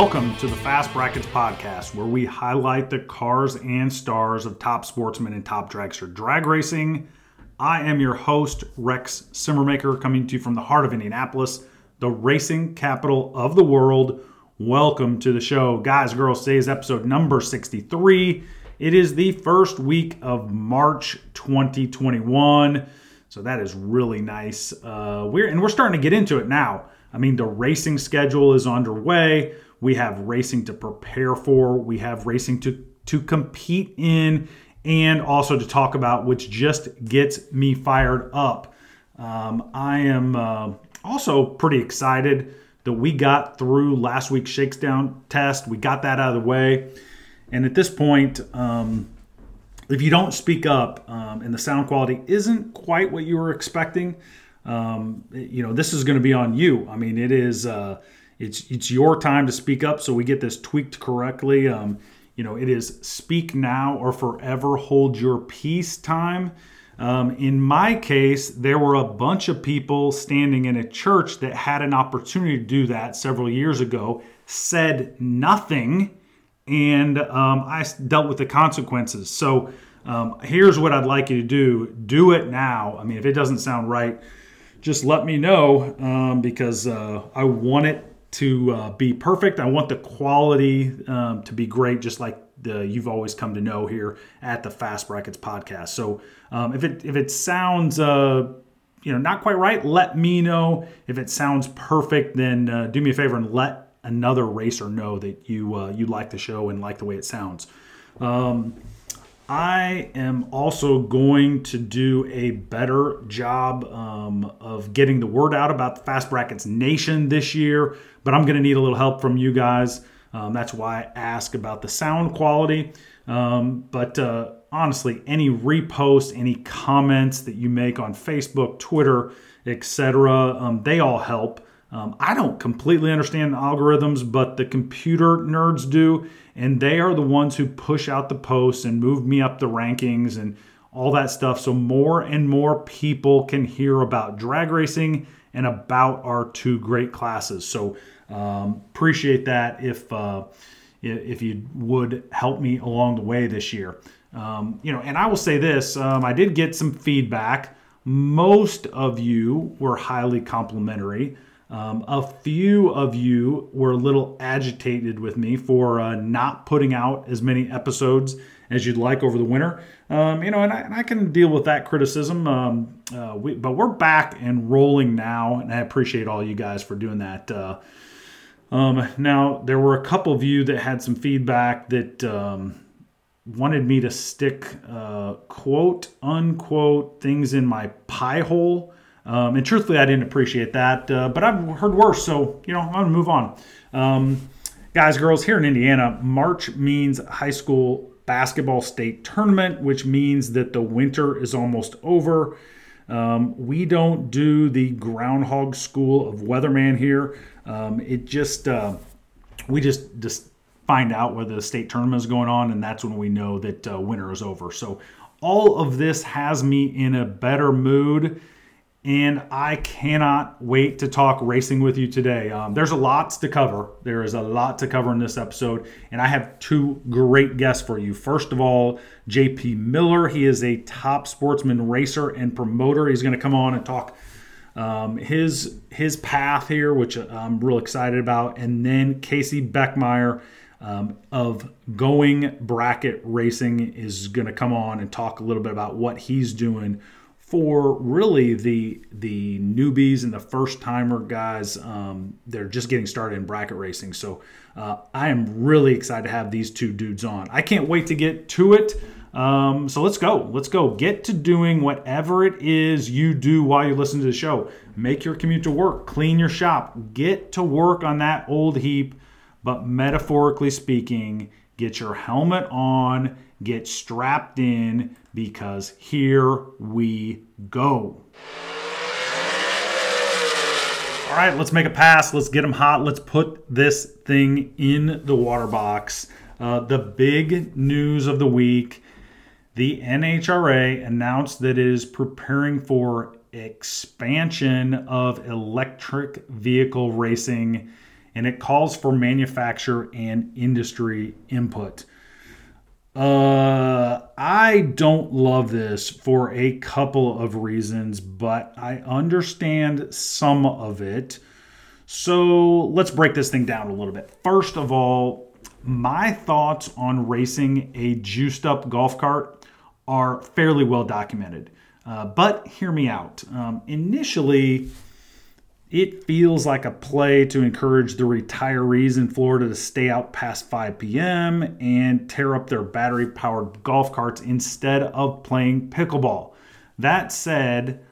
Welcome to the Fast Brackets podcast, where we highlight the cars and stars of top sportsmen and top dragster drag racing. I am your host, Rex Simmermaker, coming to you from the heart of Indianapolis, the racing capital of the world. Welcome to the show, guys, girls. Today's episode number 63. It is the first week of March 2021. So that is really nice. Uh, we're and we're starting to get into it now. I mean, the racing schedule is underway. We have racing to prepare for. We have racing to to compete in, and also to talk about, which just gets me fired up. Um, I am uh, also pretty excited that we got through last week's shakedown test. We got that out of the way, and at this point, um, if you don't speak up um, and the sound quality isn't quite what you were expecting, um, you know this is going to be on you. I mean, it is. Uh, it's it's your time to speak up, so we get this tweaked correctly. Um, you know, it is speak now or forever hold your peace time. Um, in my case, there were a bunch of people standing in a church that had an opportunity to do that several years ago, said nothing, and um, I dealt with the consequences. So um, here's what I'd like you to do do it now. I mean, if it doesn't sound right, just let me know um, because uh, I want it to uh, be perfect. I want the quality um, to be great, just like the, you've always come to know here at the Fast Brackets podcast. So um, if it if it sounds uh, you know not quite right, let me know. If it sounds perfect, then uh, do me a favor and let another racer know that you uh, you like the show and like the way it sounds. Um, I am also going to do a better job um, of getting the word out about the Fast Brackets Nation this year, but I'm going to need a little help from you guys. Um, that's why I ask about the sound quality. Um, but uh, honestly, any reposts, any comments that you make on Facebook, Twitter, etc., um, they all help. Um, I don't completely understand the algorithms, but the computer nerds do, and they are the ones who push out the posts and move me up the rankings and all that stuff. So more and more people can hear about drag racing and about our two great classes. So um, appreciate that if uh, if you would help me along the way this year. Um, you know, and I will say this: um, I did get some feedback. Most of you were highly complimentary. Um, a few of you were a little agitated with me for uh, not putting out as many episodes as you'd like over the winter. Um, you know, and I, and I, can deal with that criticism. Um, uh, we, but we're back and rolling now, and I appreciate all you guys for doing that. Uh, um, now, there were a couple of you that had some feedback that um, wanted me to stick uh, quote unquote things in my pie hole. Um, and truthfully, I didn't appreciate that, uh, but I've heard worse. So, you know, I'm to move on. Um, guys, girls, here in Indiana, March means high school basketball state tournament, which means that the winter is almost over. Um, we don't do the groundhog school of weatherman here. Um, it just, uh, we just, just find out whether the state tournament is going on, and that's when we know that uh, winter is over. So, all of this has me in a better mood and I cannot wait to talk racing with you today. Um, there's a lot to cover. There is a lot to cover in this episode, and I have two great guests for you. First of all, JP Miller. He is a top sportsman racer and promoter. He's going to come on and talk um, his his path here, which I'm real excited about. And then Casey Beckmeyer um, of Going Bracket Racing is going to come on and talk a little bit about what he's doing for really the the newbies and the first timer guys um, they're just getting started in bracket racing. So uh, i am really excited to have these two dudes on. I can't wait to get to it. Um, so let's go. Let's go. Get to doing whatever it is you do while you listen to the show. Make your commute to work. Clean your shop. Get to work on that old heap. But metaphorically speaking get your helmet on. Get strapped in because here we go. All right, let's make a pass. Let's get them hot. Let's put this thing in the water box. Uh, the big news of the week the NHRA announced that it is preparing for expansion of electric vehicle racing and it calls for manufacturer and industry input. Uh, I don't love this for a couple of reasons, but I understand some of it. So let's break this thing down a little bit. First of all, my thoughts on racing a juiced up golf cart are fairly well documented. Uh, but hear me out. Um, initially, it feels like a play to encourage the retirees in Florida to stay out past 5 p.m. and tear up their battery powered golf carts instead of playing pickleball. That said,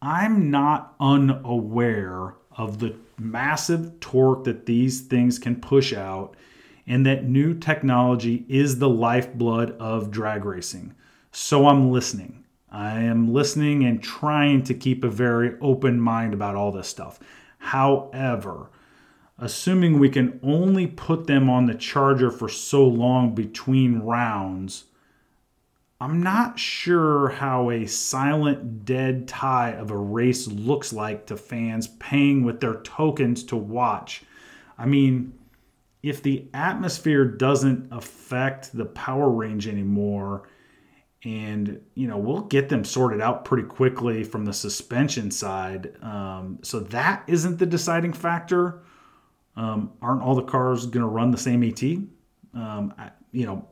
I'm not unaware of the massive torque that these things can push out and that new technology is the lifeblood of drag racing. So I'm listening. I am listening and trying to keep a very open mind about all this stuff. However, assuming we can only put them on the charger for so long between rounds, I'm not sure how a silent dead tie of a race looks like to fans paying with their tokens to watch. I mean, if the atmosphere doesn't affect the power range anymore, and you know we'll get them sorted out pretty quickly from the suspension side. Um, so that isn't the deciding factor. Um, aren't all the cars going to run the same ET? Um, I, you know,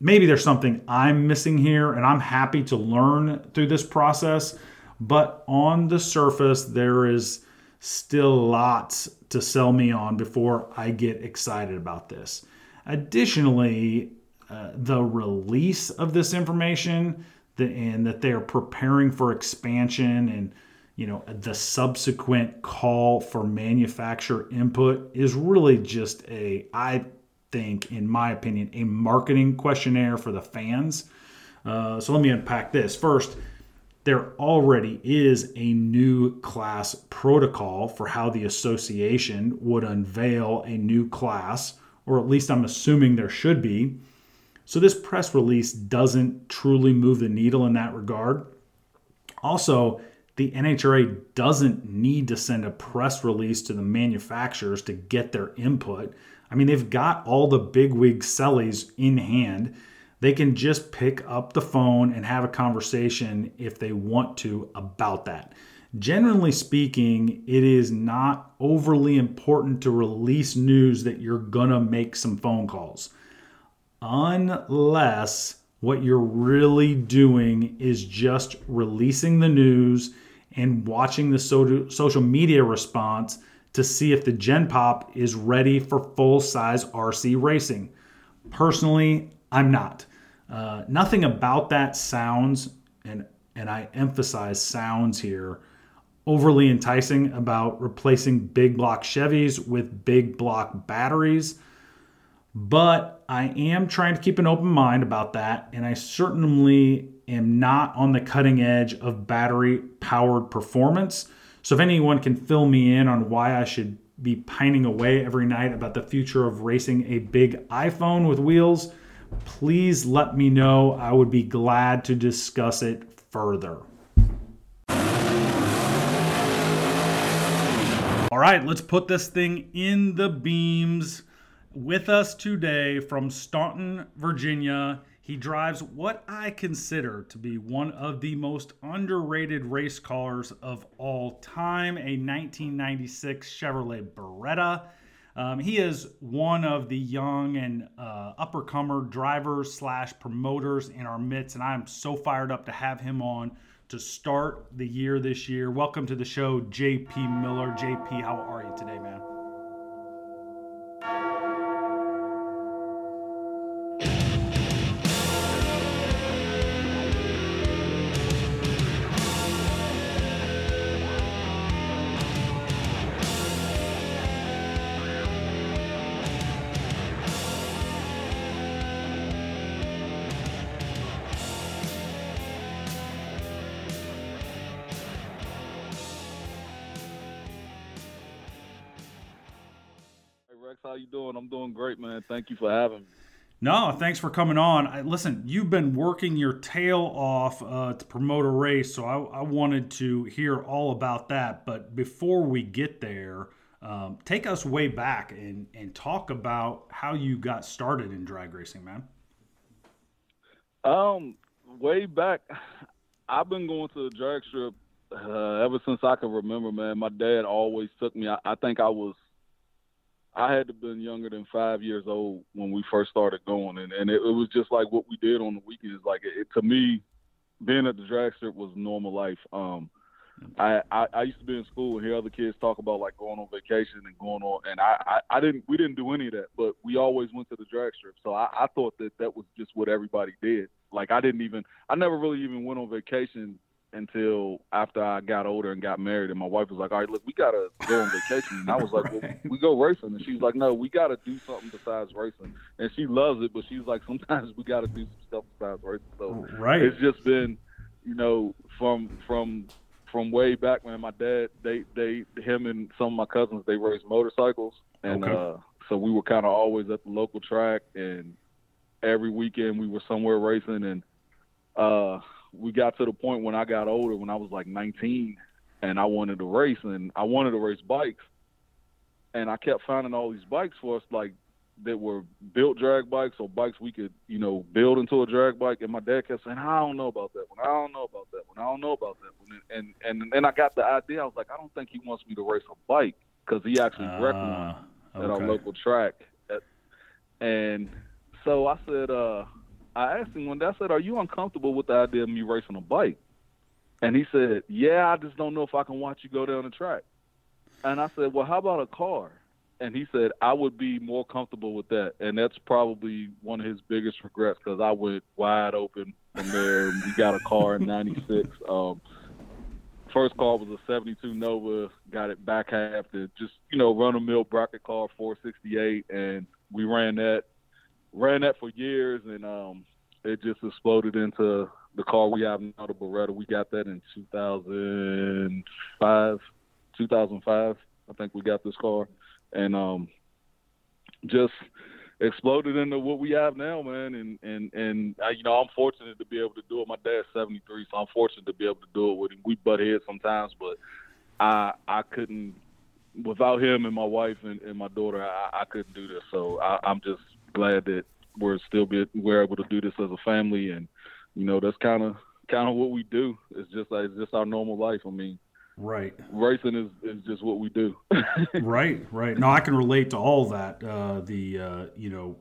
maybe there's something I'm missing here, and I'm happy to learn through this process. But on the surface, there is still lots to sell me on before I get excited about this. Additionally, the release of this information and that they're preparing for expansion and you know the subsequent call for manufacturer input is really just a i think in my opinion a marketing questionnaire for the fans. Uh, so let me unpack this. First there already is a new class protocol for how the association would unveil a new class or at least i'm assuming there should be so this press release doesn't truly move the needle in that regard. Also, the NHRA doesn't need to send a press release to the manufacturers to get their input. I mean, they've got all the bigwig sellies in hand. They can just pick up the phone and have a conversation if they want to about that. Generally speaking, it is not overly important to release news that you're gonna make some phone calls unless what you're really doing is just releasing the news and watching the social media response to see if the Gen Pop is ready for full size RC racing. Personally, I'm not. Uh, nothing about that sounds, and, and I emphasize sounds here, overly enticing about replacing big block Chevys with big block batteries. But I am trying to keep an open mind about that, and I certainly am not on the cutting edge of battery powered performance. So, if anyone can fill me in on why I should be pining away every night about the future of racing a big iPhone with wheels, please let me know. I would be glad to discuss it further. All right, let's put this thing in the beams with us today from Staunton, Virginia. He drives what I consider to be one of the most underrated race cars of all time, a 1996 Chevrolet Beretta. Um, he is one of the young and uh, uppercomer drivers slash promoters in our midst, and I am so fired up to have him on to start the year this year. Welcome to the show, JP Miller. JP, how are you today, man? You doing? I'm doing great, man. Thank you for having me. No, thanks for coming on. I, listen, you've been working your tail off uh, to promote a race, so I, I, wanted to hear all about that. But before we get there, Um, take us way back and, and talk about how you got started in drag racing, man. Um, way back, I've been going to the drag strip uh, ever since I can remember, man. My dad always took me. I, I think I was, I had to have been younger than five years old when we first started going, and and it, it was just like what we did on the weekends. Like it, it, to me, being at the drag strip was normal life. Um, I, I, I used to be in school and hear other kids talk about like going on vacation and going on, and I, I, I didn't we didn't do any of that, but we always went to the drag strip. So I, I thought that that was just what everybody did. Like I didn't even I never really even went on vacation until after I got older and got married, and my wife was like, "All right, look, we gotta go on vacation." And I was like, well, "We go racing," and she was like, "No, we gotta do something besides racing." And she loves it, but she's like, "Sometimes we gotta do some stuff besides racing." So right. it's just been, you know, from from from way back when my dad, they they him and some of my cousins, they raced motorcycles, and okay. uh, so we were kind of always at the local track, and every weekend we were somewhere racing, and uh we got to the point when I got older, when I was like 19, and I wanted to race, and I wanted to race bikes, and I kept finding all these bikes for us, like that were built drag bikes or bikes we could, you know, build into a drag bike. And my dad kept saying, "I don't know about that one. I don't know about that one. I don't know about that one." And and, and then I got the idea. I was like, I don't think he wants me to race a bike because he actually uh, wrecked one okay. at our local track. At, and so I said, uh, I asked him one day, I said, Are you uncomfortable with the idea of me racing a bike? And he said, Yeah, I just don't know if I can watch you go down the track. And I said, Well, how about a car? And he said, I would be more comfortable with that. And that's probably one of his biggest regrets because I went wide open from there. we got a car in 96. Um, first car was a 72 Nova, got it back half to just, you know, run a mill bracket car, 468. And we ran that ran that for years, and um, it just exploded into the car we have now, the Beretta. We got that in 2005, 2005. I think we got this car, and um, just exploded into what we have now, man. And and and I, you know, I'm fortunate to be able to do it. My dad's 73, so I'm fortunate to be able to do it with him. We butt heads sometimes, but I I couldn't without him and my wife and, and my daughter. I, I couldn't do this. So I, I'm just glad that we're still be we're able to do this as a family, and you know that's kind of kind of what we do. It's just like it's just our normal life. I mean, right? Racing is is just what we do. right, right. No, I can relate to all that. Uh, the uh, you know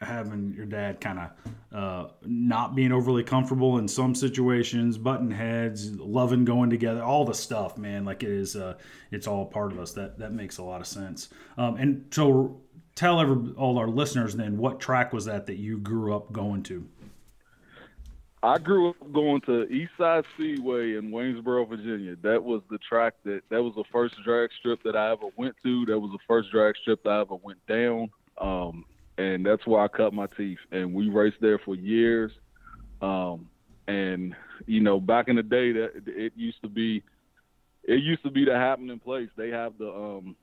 having your dad kind of uh, not being overly comfortable in some situations, button heads, loving going together, all the stuff, man. Like it is, uh, it's all part of us. That that makes a lot of sense. Um, and so tell every, all our listeners then what track was that that you grew up going to? I grew up going to Eastside Speedway in Waynesboro, Virginia. That was the track that that was the first drag strip that I ever went to. That was the first drag strip that I ever went down. Um, and that's where I cut my teeth. And we raced there for years. Um, and you know, back in the day, that it used to be, it used to be the happening place. They have the um,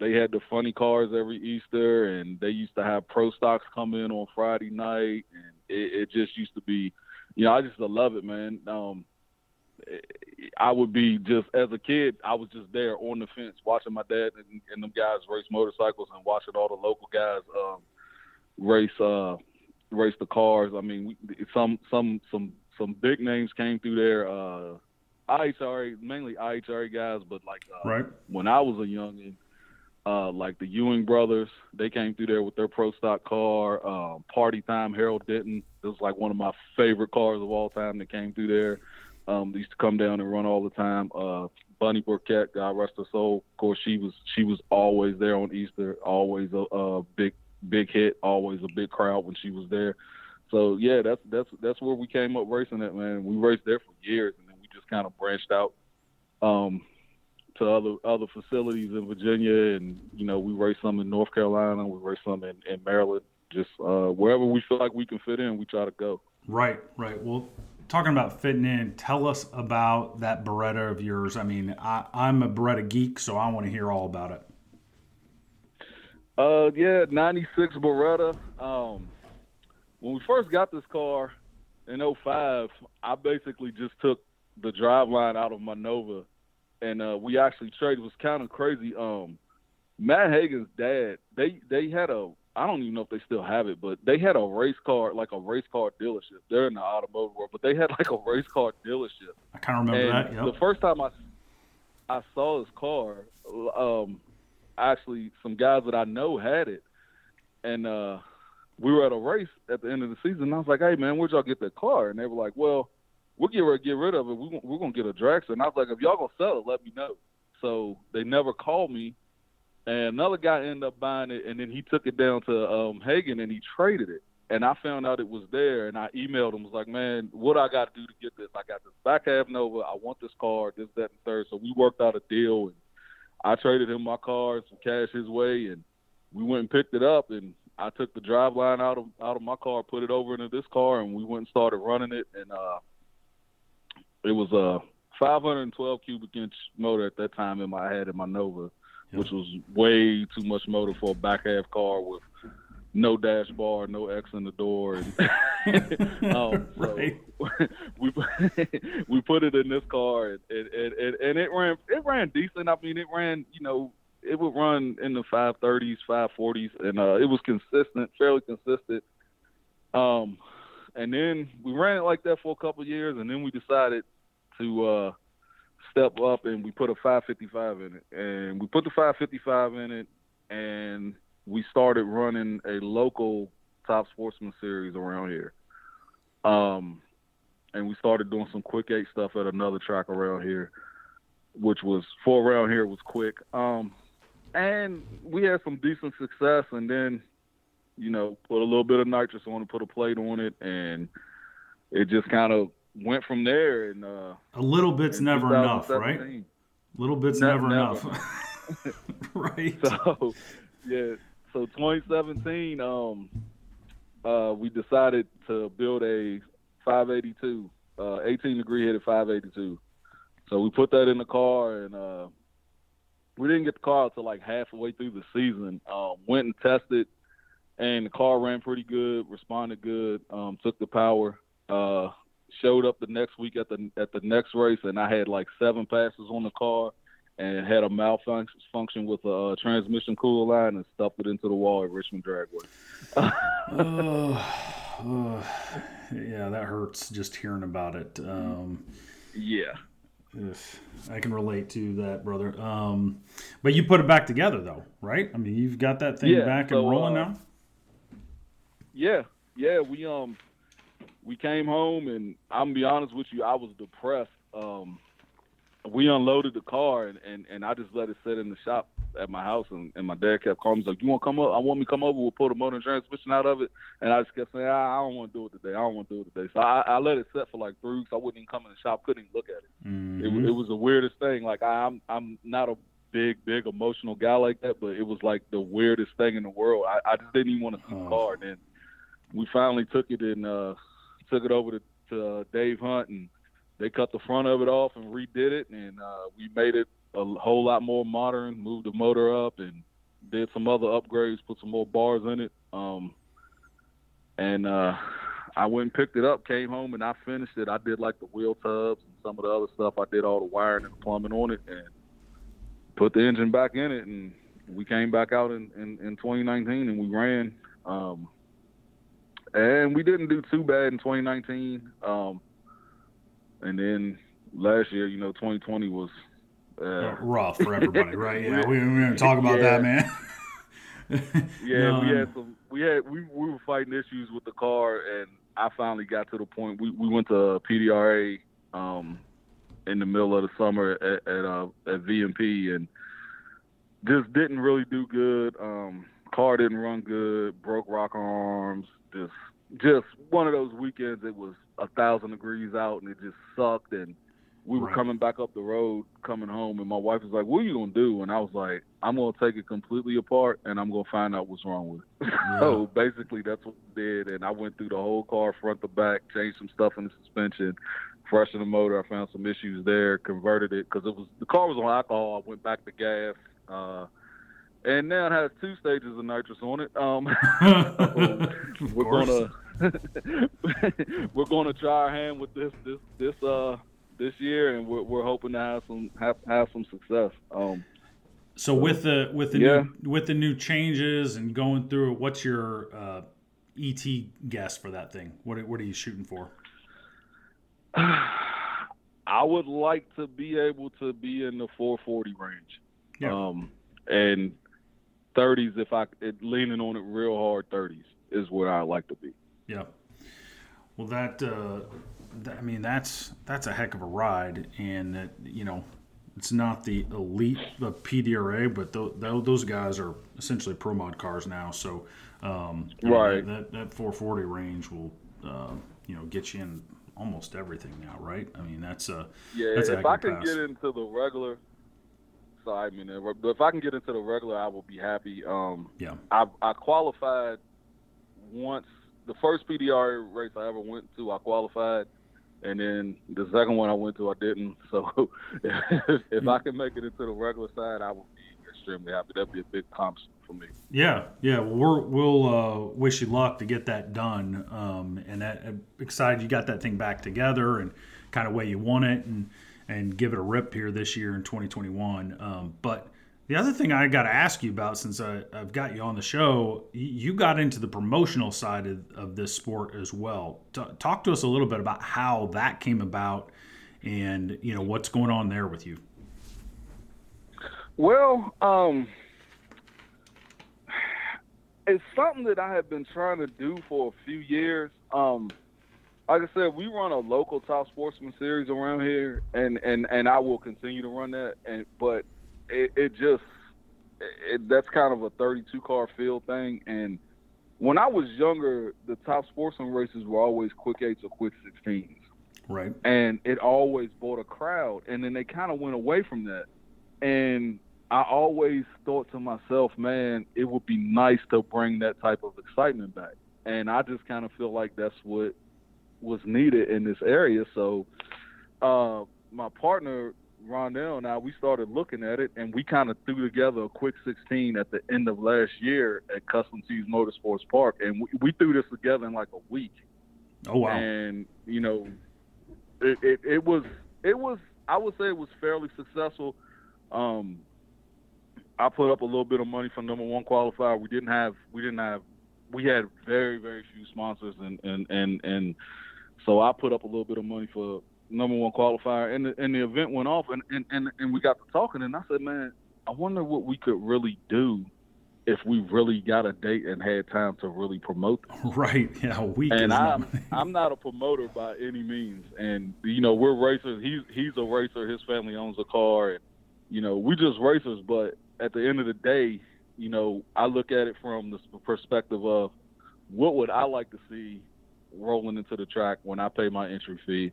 they had the funny cars every Easter, and they used to have pro stocks come in on Friday night, and it, it just used to be, you know, I just love it, man. Um, I would be just as a kid, I was just there on the fence watching my dad and, and them guys race motorcycles and watching all the local guys um, race uh, race the cars. I mean, we, some some some some big names came through there. Uh, IHRA, mainly IHRA guys, but like uh, right. when I was a youngin', uh, like the Ewing brothers. They came through there with their pro stock car. Um, Party Time, Harold Denton. This was like one of my favorite cars of all time that came through there. Um, they used to come down and run all the time. Uh, Bunny Burkett, God rest her soul. Of course, she was she was always there on Easter. Always a, a big big hit. Always a big crowd when she was there. So yeah, that's that's that's where we came up racing at, man. We raced there for years, and then we just kind of branched out. Um, to other other facilities in Virginia, and you know we race some in North Carolina, we race some in, in Maryland. Just uh, wherever we feel like we can fit in, we try to go. Right, right. Well, talking about fitting in, tell us about that Beretta of yours. I mean, I, I'm a Beretta geek, so I want to hear all about it. Uh, yeah, '96 Beretta. Um, when we first got this car in 05, I basically just took the drive line out of my Nova and uh, we actually traded. Was kind of crazy. Um, Matt Hagan's dad, they they had a I don't even know if they still have it, but they had a race car like a race car dealership. They're in the automotive world, but they had like a race car dealership. I kind of remember and that. Yep. The first time I I saw his car, um, actually some guys that I know had it, and uh, we were at a race at the end of the season. And I was like, "Hey man, where'd y'all get that car?" And they were like, "Well, we'll get ready to get rid of it. We, we're gonna get a dragster." And I was like, "If y'all gonna sell it, let me know." So they never called me, and another guy ended up buying it, and then he took it down to um, Hagan and he traded it. And I found out it was there, and I emailed him. Was like, "Man, what I got to do to get this? I got this back half Nova. I want this car, this, that, and third. So we worked out a deal, and I traded him my car, some cash his way, and we went and picked it up. And I took the drive line out of out of my car, put it over into this car, and we went and started running it. And uh, it was a 512 cubic inch motor at that time in my head in my Nova, Yep. which was way too much motor for a back half car with no dash bar, no X in the door. And, um, Right. we we put it in this car, and, and, and, and it ran it ran decent. I mean, it ran you know it would run in the 530s, 540s, and uh, it was consistent, fairly consistent. Um, and then we ran it like that for a couple of years, and then we decided to uh, step up and we put a 555 in it, and we put the 555 in it, and we started running a local top sportsman series around here. Um, and we started doing some quick eight stuff at another track around here, which was for around here was quick. Um, and we had some decent success, and then you know put a little bit of nitrous on it, put a plate on it, and it just kind of went from there. And uh, A little bit's never enough, right? Little bit's Ne- never, never enough. right. So yeah, so 2017, um, uh, we decided to build a 582, uh, 18 degree headed 582. So we put that in the car, and uh, we didn't get the car until like halfway through the season. Um, went and tested, and the car ran pretty good, responded good, um, took the power. Uh, showed up the next week at the at the next race, and I had like seven passes on the car and had a malfunction function with a transmission cooler line and stuffed it into the wall at Richmond Dragway. oh, oh, yeah, that hurts just hearing about it. Um, Yeah. if I can relate to that, brother. Um, but you put it back together, though, right? I mean, you've got that thing Yeah, back so, and rolling uh, now. Yeah, yeah. We um we came home and I'm gonna be honest with you, I was depressed. Um we unloaded the car and, and, and I just let it sit in the shop at my house and, and my dad kept calling me like, You wanna come up? I want me to come over, we'll pull the motor and transmission out of it and I just kept saying, I, I don't wanna do it today, I don't wanna do it today. So I, I let it sit for like three weeks. I wouldn't even come in the shop, couldn't even look at it. It, Mhm. it was the weirdest thing. Like I'm I'm not a big big emotional guy like that, but it was like the weirdest thing in the world. I, I just didn't even want to see the Oh. car. And then we finally took it in uh, took it over to, to uh, Dave Hunt, and they cut the front of it off and redid it, and uh, we made it a whole lot more modern. Moved the motor up and did some other upgrades, put some more bars in it. Um, and uh, I went and picked it up, came home, and I finished it. I did like the wheel tubs and some of the other stuff. I did all the wiring and the plumbing on it, and put the engine back in it, and we came back out in, in, in 2019 and we ran. Um, and we didn't do too bad in 2019. Um, and then last year, you know, 2020 was. Uh, rough for everybody, right? Yeah, we, we didn't talk about Yeah. that, man. Yeah, we had some. We had we, we were fighting issues with the car, and I finally got to the point. We we went to PDRA um, in the middle of the summer at at, uh, at VMP, and just didn't really do good. Um, car didn't run good. Broke rocker arms. Just just one of those weekends. It was a thousand degrees out, and it just sucked. And we were Right. coming back up the road, coming home, and my wife was like, "What are you gonna do?" And I was like, "I'm gonna take it completely apart, and I'm gonna find out what's wrong with it." So basically, that's what I did, and I went through the whole car, front to back, changed some stuff in the suspension, freshened the motor. I found some issues there, converted it because it was the car was on alcohol. I went back to gas, uh, and now it has two stages of nitrous on it. Um, we're gonna we're gonna try our hand with this this this uh this year, and we're we're hoping to have some have have some success. Um, So with the with the Yeah. new, with the new changes and going through it, what's your uh, ET guess for that thing? What are- what are you shooting for? I would like to be able to be in the 440 range. Yeah. Um, and 30s, if I it, leaning on it real hard, 30s is where I like to be. Yeah. Well, that, uh, th- I mean, that's that's a heck of a ride, and that you know, it's not the elite of PDRA, but th- th- those guys are essentially pro mod cars now. So, um, Right. that, that 440 range will, uh, you know, get you in almost everything now, right? I mean, that's a Yeah, That's a if I can pass. get into the regular, sorry, I mean, if I can get into the regular, I will be happy. Um, yeah, I, I qualified once. The first PDR race I ever went to, I qualified, and then the second one I went to, I didn't. So if, if I can make it into the regular side, I will be extremely happy. That'd be a big accomplishment for me. Yeah, yeah. Well, we're, we'll uh, wish you luck to get that done. Um, and that, excited you got that thing back together and kind of way you want it and and give it a rip here this year in 2021. Um, but the other thing I got to ask you about since I, I've got you on the show, you got into the promotional side of, of this sport as well. T- talk to us a little bit about how that came about and you know what's going on there with you. Well, um, it's something that I have been trying to do for a few years. Um, like I said, we run a local top sportsman series around here, and and and I will continue to run that. And but it, it just it, that's kind of a 32 car field thing. And when I was younger, the top sportsman races were always quick eights or quick 16s Right. and it always brought a crowd. And then they kind of went away from that. And I always thought to myself, man, it would be nice to bring that type of excitement back. And I just kind of feel like that's what was needed in this area. So uh, my partner Rondell and I, we started looking at it, and we kind of threw together a quick 16 at the end of last year at Custom T's Motorsports Park, and we, we threw this together in like a week Oh wow. and you know it, it, it was it was I would say it was fairly successful. Um, I put up a little bit of money for number one qualifier. We didn't have we didn't have we had very very few sponsors and and and and so I put up a little bit of money for number one qualifier and the, and the event went off and, and and and we got to talking and I said man I wonder what we could really do if we really got a date and had time to really promote them Right. Yeah. Is and I'm I'm not a promoter by any means. And you know, we're racers. He's he's a racer. His family owns a car, and you know, we just racers. But at the end of the day, you know, I look at it from the perspective of what would I like to see rolling into the track when I pay my entry fee.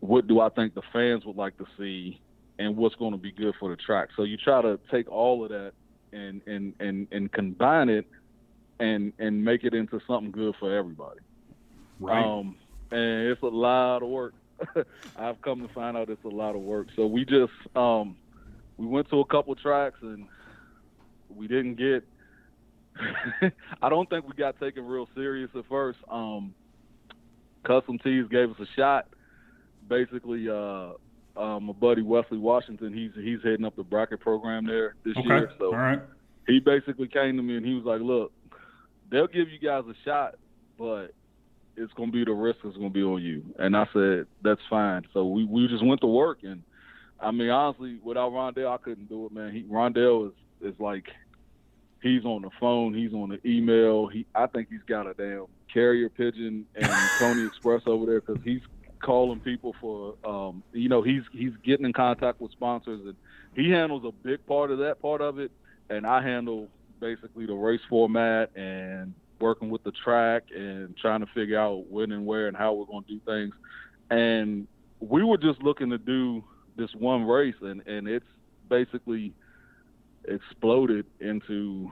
What do I think the fans would like to see, and what's going to be good for the track? So you try to take all of that and and and and combine it and and make it into something good for everybody. right. Um, and it's a lot of work. I've come to find out it's a lot of work. So we just um, we went to a couple tracks and we didn't get. I don't think we got taken real serious at first. Um, Custom Tees gave us a shot. Basically, uh, um, my buddy Wesley Washington, he's he's heading up the bracket program there this okay. year. So All right. he basically came to me and he was like, "Look, they'll give you guys a shot, but it's gonna be the risk is gonna be on you." And I said, "That's fine." So we we just went to work, and I mean, honestly, without Rondell, I couldn't do it, man. He Rondell is is like he's on the phone, he's on the email. He I think he's got a damn carrier pigeon and Pony Express over there because he's calling people for um you know he's he's getting in contact with sponsors and he handles a big part of that part of it and I handle basically the race format and working with the track and trying to figure out when and where and how we're going to do things. And we were just looking to do this one race, and and it's basically exploded into,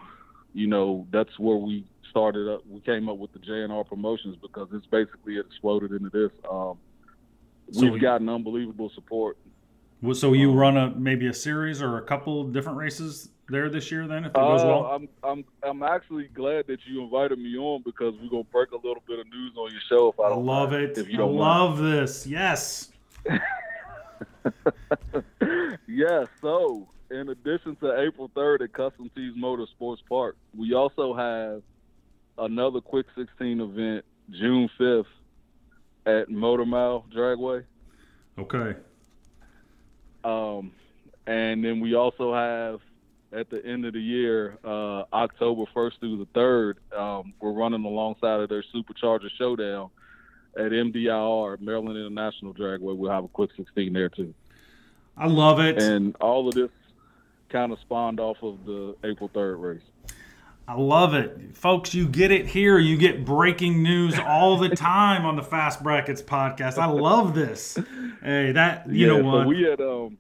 you know, that's where we started up. We came up with the JNR promotions because it's basically exploded into this. Um, So we've we- gotten unbelievable support. Well, So you Um, run a maybe a series or a couple different races there this year then if it goes Uh, well. I'm I'm I'm actually glad that you invited me on because we're gonna break a little bit of news on your show. If I I don't love mind, it. If you don't mind. love this. Yes. Yeah, so in addition to April 3rd at Custom Tees Motorsports Park, we also have another Quick 16 event June 5th at Motor Mile Dragway. Okay. Um, and then we also have at the end of the year, uh, October 1st through the 3rd, um, we're running alongside of their Supercharger Showdown at MDIR, Maryland International Dragway. We'll have a quick 16 there too. I love it. And all of this kind of spawned off of the April 3rd race. I love it. Folks, you get it here. You get breaking news all the time on the Fast Brackets podcast. I love this. Hey, that you yeah, know what? We had um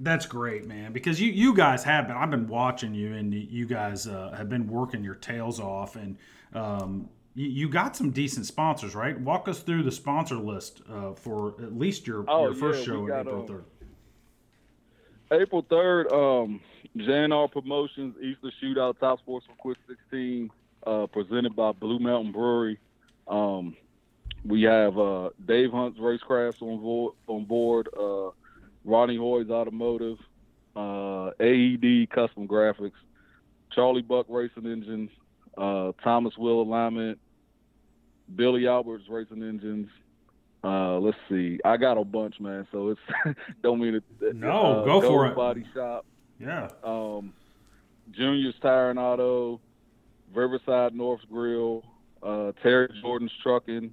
that's great, man. Because you you guys have been. I've been watching you, and you guys uh, have been working your tails off, and um, you, you, got some decent sponsors, right? Walk us through the sponsor list uh, for at least your, oh, your first yeah, show got, April um, third. April third, um, JNR Promotions Easter Shootout Top Sports for Quick 16, uh, presented by Blue Mountain Brewery. Um, we have uh, Dave Hunt's Racecrafts on board. On board uh, Ronnie Hoy's Automotive, uh, AED Custom Graphics, Charlie Buck Racing Engines, uh, Thomas Will Alignment, Billy Alberts Racing Engines. Uh, let's see. I got a bunch, man. So it's don't mean it. No, uh, go for it. Body Shop. Yeah. Um, Junior's Tire and Auto, Riverside North Grill, uh, Terry Jordan's Trucking,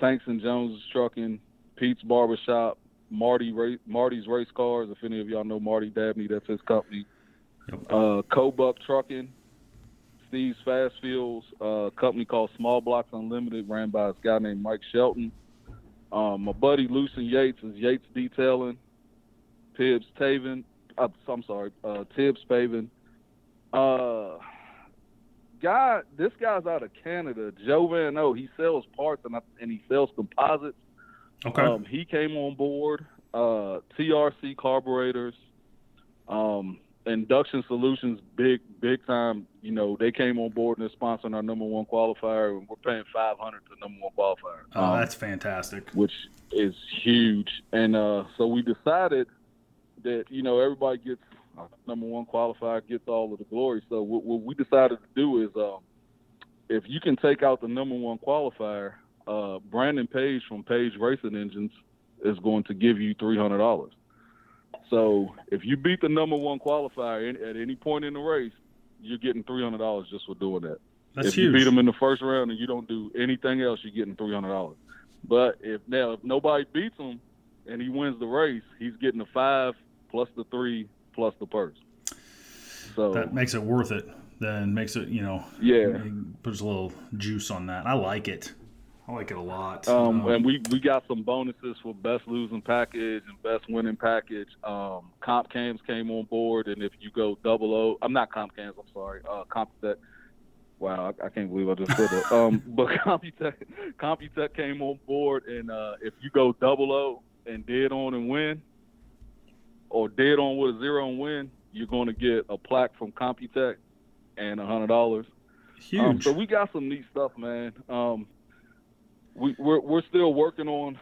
Tanks and Jones' Trucking, Pete's Barbershop, Marty Ra- Marty's Race Cars. If any of y'all know Marty Dabney, that's his company. Yep. Uh, Cobuck Trucking, Steve's Fast Fuels, uh, company called Small Blocks Unlimited, ran by a guy named Mike Shelton. Um, my buddy Lucien Yates is Yates Detailing, Tibbs Taven. Uh, I'm sorry, uh, Tibbs Paving. Uh, guy, this guy's out of Canada, Joe Van O. He sells parts and, and he sells composites. Okay. Um, he came on board. Uh, TRC carburetors, um, Induction Solutions, big big time. You know they came on board and they're sponsoring our number one qualifier, and we're paying five hundred to number one qualifier. oh, Um, that's fantastic. which is huge. And uh, so we decided that you know everybody gets number one qualifier gets all of the glory. So what, what we decided to do is um, if you can take out the number one qualifier, uh, Brandon Page from Page Racing Engines is going to give you three hundred dollars. So if you beat the number one qualifier in, at any point in the race, you're getting three hundred dollars just for doing that That's if huge. you beat him in the first round and you don't do anything else, you're getting three hundred dollars. But if now if nobody beats him and he wins the race, he's getting the five plus the three plus the purse. So that makes it worth it. Then makes it, you know, yeah, puts a little juice on that. I like it. I like it a lot. um, and we we got some bonuses for best losing package and best winning package. Um, comp cams came on board, and if you go double O, I'm not comp cams. I'm sorry, uh, Computech. Wow, I, I can't believe I just said that. Um, but Computech, Computech came on board, and uh, if you go double O and dead on and win, or dead on with a zero and win, you're going to get a plaque from Computech and a hundred dollars. huge. Um, so we got some neat stuff, man. Um, we, we're we're still working on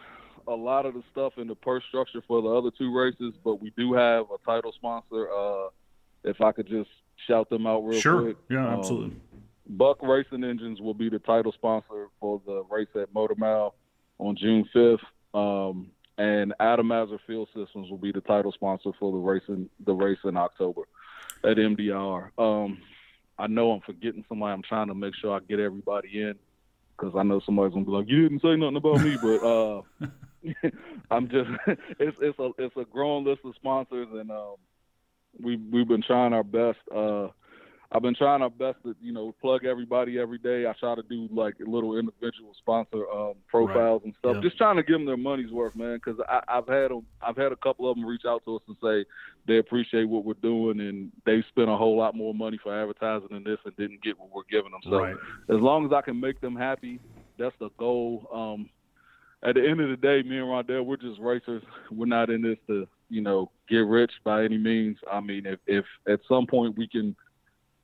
a lot of the stuff in the purse structure for the other two races, but we do have a title sponsor. Uh, if I could just shout them out real sure. quick. Yeah, Um, absolutely. Buck Racing Engines will be the title sponsor for the race at Motor Mile on June 5th. Um, and Atomizer Fuel Systems will be the title sponsor for the race in, the race in October at MDR. Um, I know I'm forgetting somebody. I'm trying to make sure I get everybody in because I know somebody's gonna be like, "You didn't say nothing about me," but uh, I'm just it's it's a it's a growing list of sponsors, and um, we we've been trying our best. Uh, I've been trying our best to you know plug everybody every day. I try to do like little individual sponsor um, profiles and stuff, Yeah. just trying to give them their money's worth, man. Because I've had 'em- I've had a couple of them reach out to us and say they appreciate what we're doing and they spent a whole lot more money for advertising than this and didn't get what we're giving them. So right. as long as I can make them happy, that's the goal. Um, at the end of the day, me and Rondell, we're just racers. We're not in this to, you know, get rich by any means. I mean, if, if at some point we can,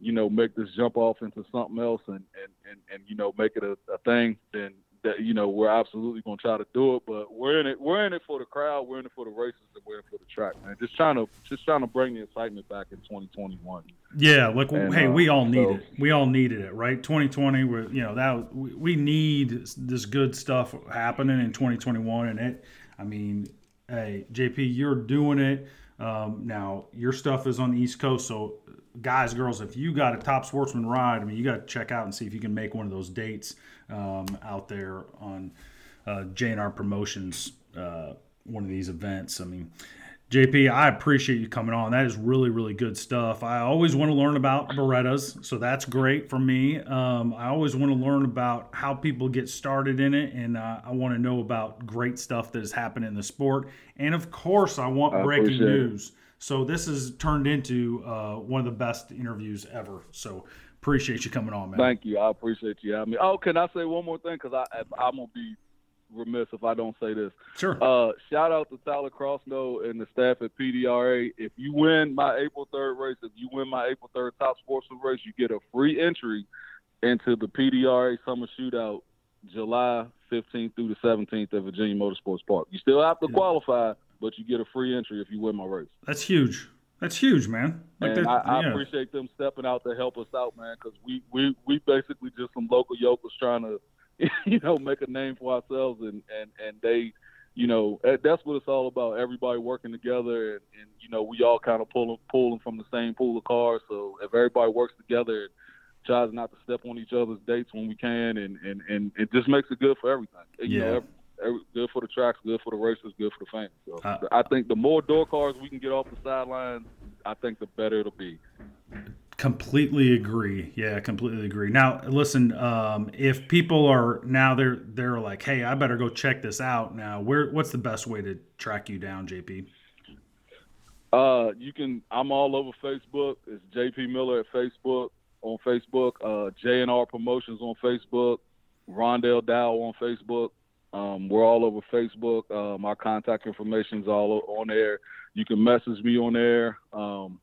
you know, make this jump off into something else and, and, and, and you know, make it a, a thing, then that you know we're absolutely going to try to do it. But we're in it. We're in it for the crowd. We're in it for the races, and we're in it for the track, man. Just trying to just trying to bring the excitement back in 2021. Yeah, like and, hey, uh, we all need so, it. We all needed it, right? 2020, we you know that we, we need this good stuff happening in 2021, and it. I mean, hey, JP, you're doing it. Um, now your stuff is on the East Coast, so guys, girls, if you got a top sportsman ride, I mean, you got to check out and see if you can make one of those dates um, out there on uh, JNR Promotions, uh, one of these events. I mean, JP, I appreciate you coming on. That is really, really good stuff. I always want to learn about Berettas, so that's great for me. Um, I always want to learn about how people get started in it, and uh, I want to know about great stuff that has happened in the sport. And of course, I want I breaking news. It. So this has turned into uh, one of the best interviews ever. So appreciate you coming on, man. Thank you. I appreciate you having me. Oh, can I say one more thing? Because I I'm gonna be remiss if I don't say this. Sure. Uh, shout out to Tyler Crossnoe and the staff at PDRA. If you win my April 3rd race, if you win my April 3rd Top Sportsman race, you get a free entry into the PDRA Summer Shootout July 15th through the 17th at Virginia Motorsports Park. You still have to qualify, but you get a free entry if you win my race. That's huge. That's huge, man. Like and I, I appreciate them stepping out to help us out, man, because we, we we basically just some local yokels trying to, you know, make a name for ourselves, and and and they, you know, that's what it's all about. Everybody working together, and, and you know, we all kind of pulling pulling from the same pool of cars. So if everybody works together and tries not to step on each other's dates when we can, and and and it just makes it good for everything. You yeah. Know, every, good for the tracks, good for the races, good for the fans. So uh, I think the more door cars we can get off the sidelines, I think the better it'll be. Completely agree. Yeah, completely agree. Now, listen, um, if people are now they're they're like, hey, I better go check this out. Now, where what's the best way to track you down, JP? Uh, you can. I'm all over Facebook. It's JP Miller at Facebook on Facebook. Uh, JNR Promotions on Facebook. Rondell Dow on Facebook. Um, we're all over Facebook. Uh, my contact information is all on there. You can message me on there. Um,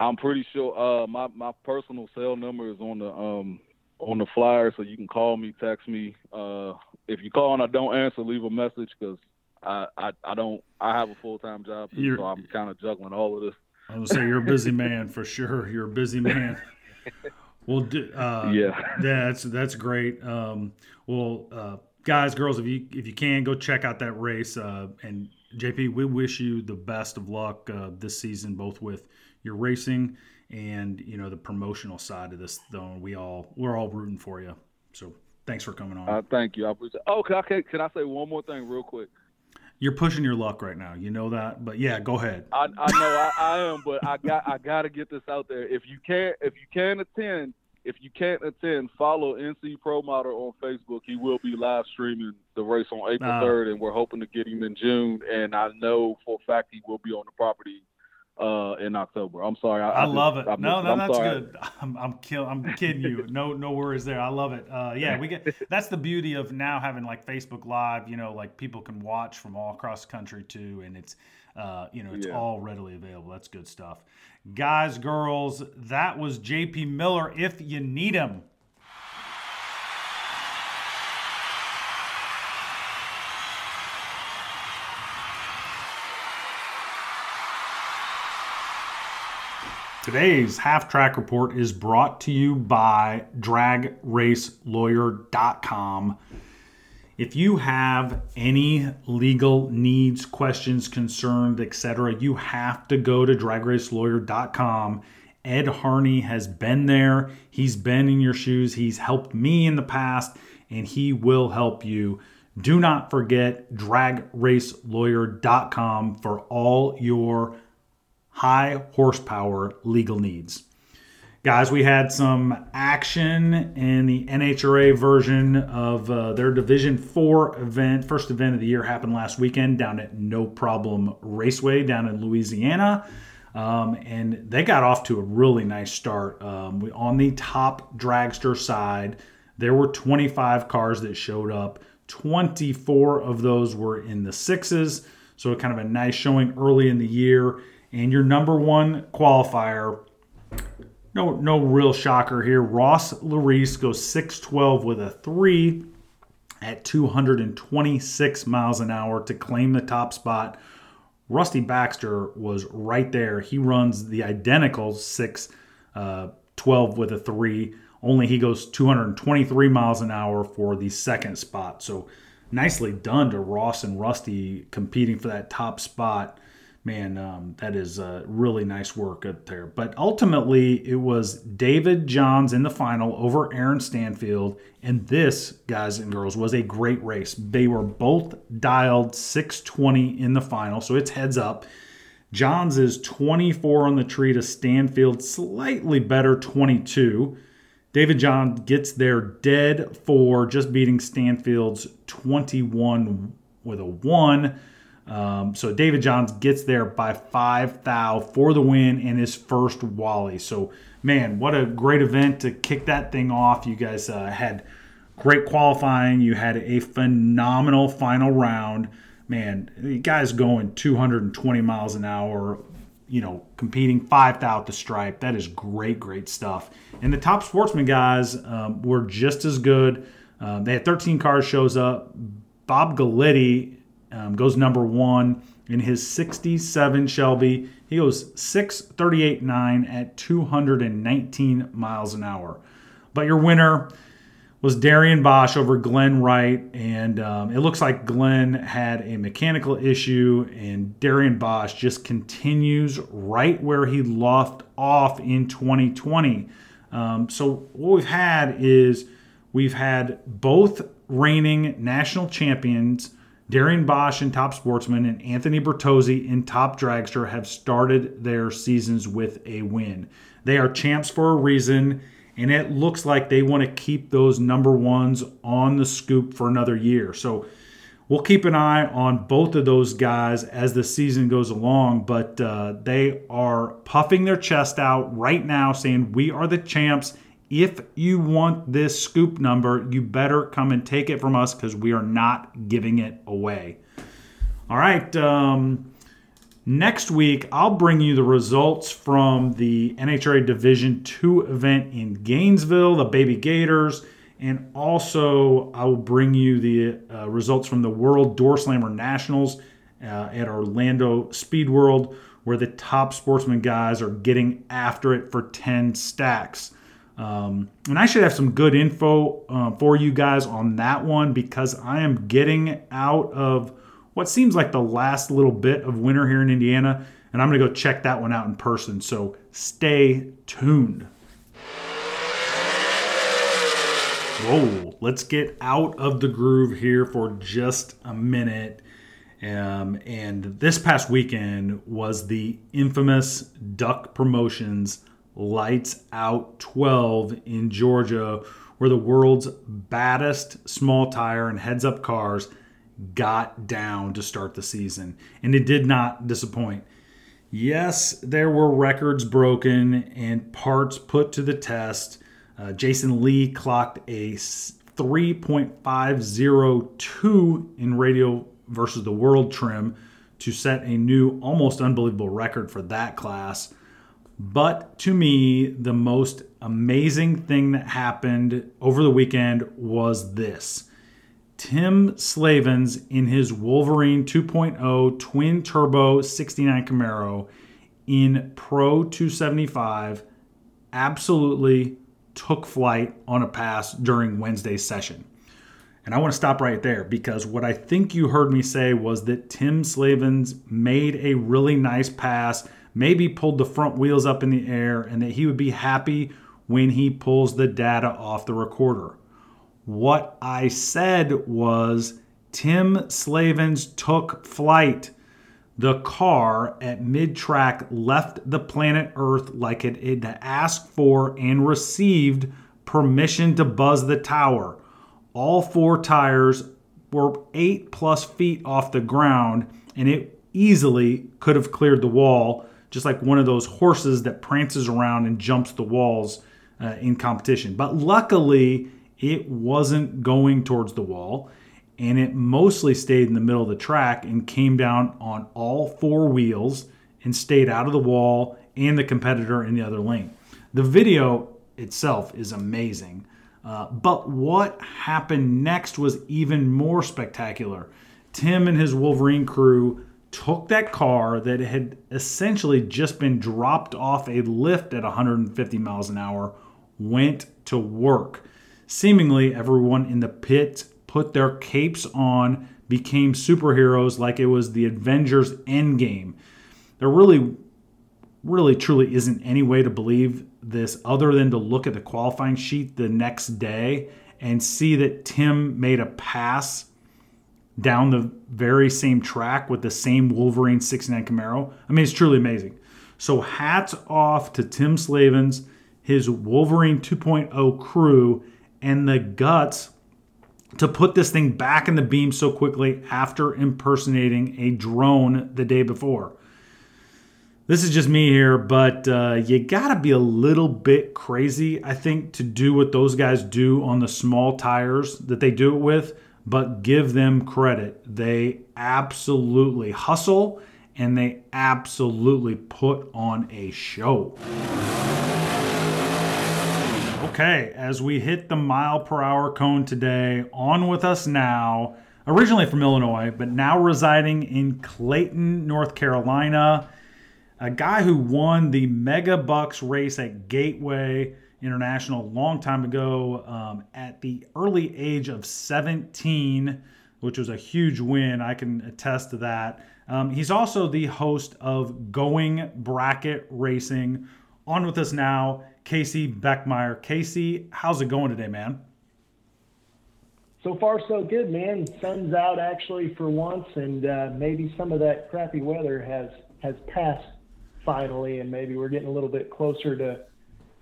I'm pretty sure uh, my my personal cell number is on the um, on the flyer, so you can call me, text me. Uh, if you call and I don't answer, leave a message because I, I, I don't I have a full time job, too, so I'm kind of juggling all of this. I would say you're a busy man for sure. You're a busy man. well, uh, yeah, that's that's great. Um, well, uh, guys, girls, if you if you can go check out that race. Uh, and JP, we wish you the best of luck uh, this season, both with your racing and you know the promotional side of this. Though we all we're all rooting for you. So thanks for coming on. Uh, thank you. I appreciate. Oh, can I, can I say one more thing real quick? You're pushing your luck right now. You know that, but yeah, go ahead. I, I know I, I am, but I got I got to get this out there. If you can't if you can't attend, if you can't attend, follow NC Pro Model on Facebook. He will be live streaming the race on April uh, 3rd, and we're hoping to get him in June. And I know for a fact he will be on the property uh, in October. I'm sorry. I, I, I love it. I'm, no, no, I'm that's sorry. good. I'm I'm, kill, I'm kidding you. No, no worries there. I love it. Uh, yeah, we get. That's the beauty of now having like Facebook Live. You know, like people can watch from all across the country too, and it's uh, you know, it's yeah. all readily available. That's good stuff. Guys, girls, that was JP Miller if you need him. Today's half track report is brought to you by dragracelawyer.com. If you have any legal needs, questions, concerns, etc., you have to go to dragracelawyer.com. Ed Harney has been there. He's been in your shoes. He's helped me in the past, and he will help you. Do not forget dragracelawyer.com for all your high horsepower legal needs. Guys, we had some action in the NHRA version of uh, their Division 4 event. First event of the year happened last weekend down at No Problem Raceway down in Louisiana. Um, and they got off to a really nice start. Um, we, on the top dragster side, there were 25 cars that showed up. 24 of those were in the sixes. So, kind of a nice showing early in the year. And your number one qualifier no, no real shocker here. Ross Larice goes 6'12 with a 3. at 226 miles an hour to claim the top spot. Rusty Baxter was right there. He runs the identical 6 uh, 12 with a 3, only he goes 223 miles an hour for the second spot. So nicely done to Ross and Rusty competing for that top spot man, um, that is uh, really nice work up there. But ultimately, it was David Johns in the final over Aaron Stanfield. And this, guys and girls, was a great race. They were both dialed 620 in the final, so it's heads up. Johns is 24 on the tree to Stanfield, slightly better 22. David John gets there dead for just beating Stanfield's 21 with a 1. Um, so David Johns gets there by five thou for the win and his first Wally. So man, what a great event to kick that thing off. You guys uh, had great qualifying. You had a phenomenal final round. Man, you guys going 220 miles an hour. You know, competing five thou at the stripe. That is great, great stuff. And the top sportsman guys um, were just as good. Um, they had 13 cars shows up. Bob Galetti um, goes number one in his 67 Shelby. He goes 638.9 at 219 miles an hour. But your winner was Darian Bosch over Glenn Wright, and um, it looks like Glenn had a mechanical issue, and Darian Bosch just continues right where he left off in 2020. Um, so what we've had is we've had both reigning national champions Darian Bosch in Top Sportsman and Anthony Bertozzi in Top Dragster have started their seasons with a win. They are champs for a reason, and it looks like they want to keep those number ones on the scoop for another year. So we'll keep an eye on both of those guys as the season goes along, but uh, they are puffing their chest out right now, saying, We are the champs if you want this scoop number, you better come and take it from us because we are not giving it away. All right. Um, next week, I'll bring you the results from the NHRA Division 2 event in Gainesville, the Baby Gators. And also, I will bring you the uh, results from the World Door Slammer Nationals uh, at Orlando Speed World, where the top sportsman guys are getting after it for 10 stacks. Um, and I should have some good info uh, for you guys on that one because I am getting out of what seems like the last little bit of winter here in Indiana, and I'm going to go check that one out in person. So stay tuned. Whoa, let's get out of the groove here for just a minute. Um, and this past weekend was the infamous Duck Promotions Lights Out 12 in Georgia, where the world's baddest small tire and heads up cars got down to start the season. And it did not disappoint. Yes, there were records broken and parts put to the test. Uh, Jason Lee clocked a 3.502 in radial versus the world trim to set a new, almost unbelievable record for that class. But to me, the most amazing thing that happened over the weekend was this. Tim Slavens in his Wolverine 2.0 twin turbo 69 Camaro in Pro 275 absolutely took flight on a pass during Wednesday's session. And I want to stop right there because what I think you heard me say was that Tim Slavens made a really nice pass maybe pulled the front wheels up in the air, and that he would be happy when he pulls the data off the recorder. What I said was Tim Slavens took flight. The car at mid track left the planet Earth like it had asked for and received permission to buzz the tower. All four tires were eight plus feet off the ground, and it easily could have cleared the wall just like one of those horses that prances around and jumps the walls uh, in competition. But luckily, it wasn't going towards the wall and it mostly stayed in the middle of the track and came down on all four wheels and stayed out of the wall and the competitor in the other lane. The video itself is amazing. Uh, but what happened next was even more spectacular. Tim and his Wolverine crew took that car that had essentially just been dropped off a lift at 150 miles an hour, went to work. Seemingly, everyone in the pit put their capes on, became superheroes like it was the Avengers Endgame. There really, really, truly isn't any way to believe this other than to look at the qualifying sheet the next day and see that Tim made a pass down the very same track with the same Wolverine 69 Camaro. I mean, it's truly amazing. So hats off to Tim Slavens, his Wolverine 2.0 crew, and the guts to put this thing back in the beam so quickly after impersonating a drone the day before. This is just me here, but uh, you gotta be a little bit crazy, I think, to do what those guys do on the small tires that they do it with but give them credit. They absolutely hustle and they absolutely put on a show. Okay, as we hit the mile per hour cone today, on with us now, originally from Illinois, but now residing in Clayton, North Carolina, a guy who won the Mega Bucks race at Gateway International long time ago um, at the early age of 17, which was a huge win. I can attest to that. Um, he's also the host of Going Bracket Racing. On with us now, Casey Beckmeyer. Casey, how's it going today, man? So far, so good, man. Sun's out actually for once, and uh, maybe some of that crappy weather has has passed finally, and maybe we're getting a little bit closer to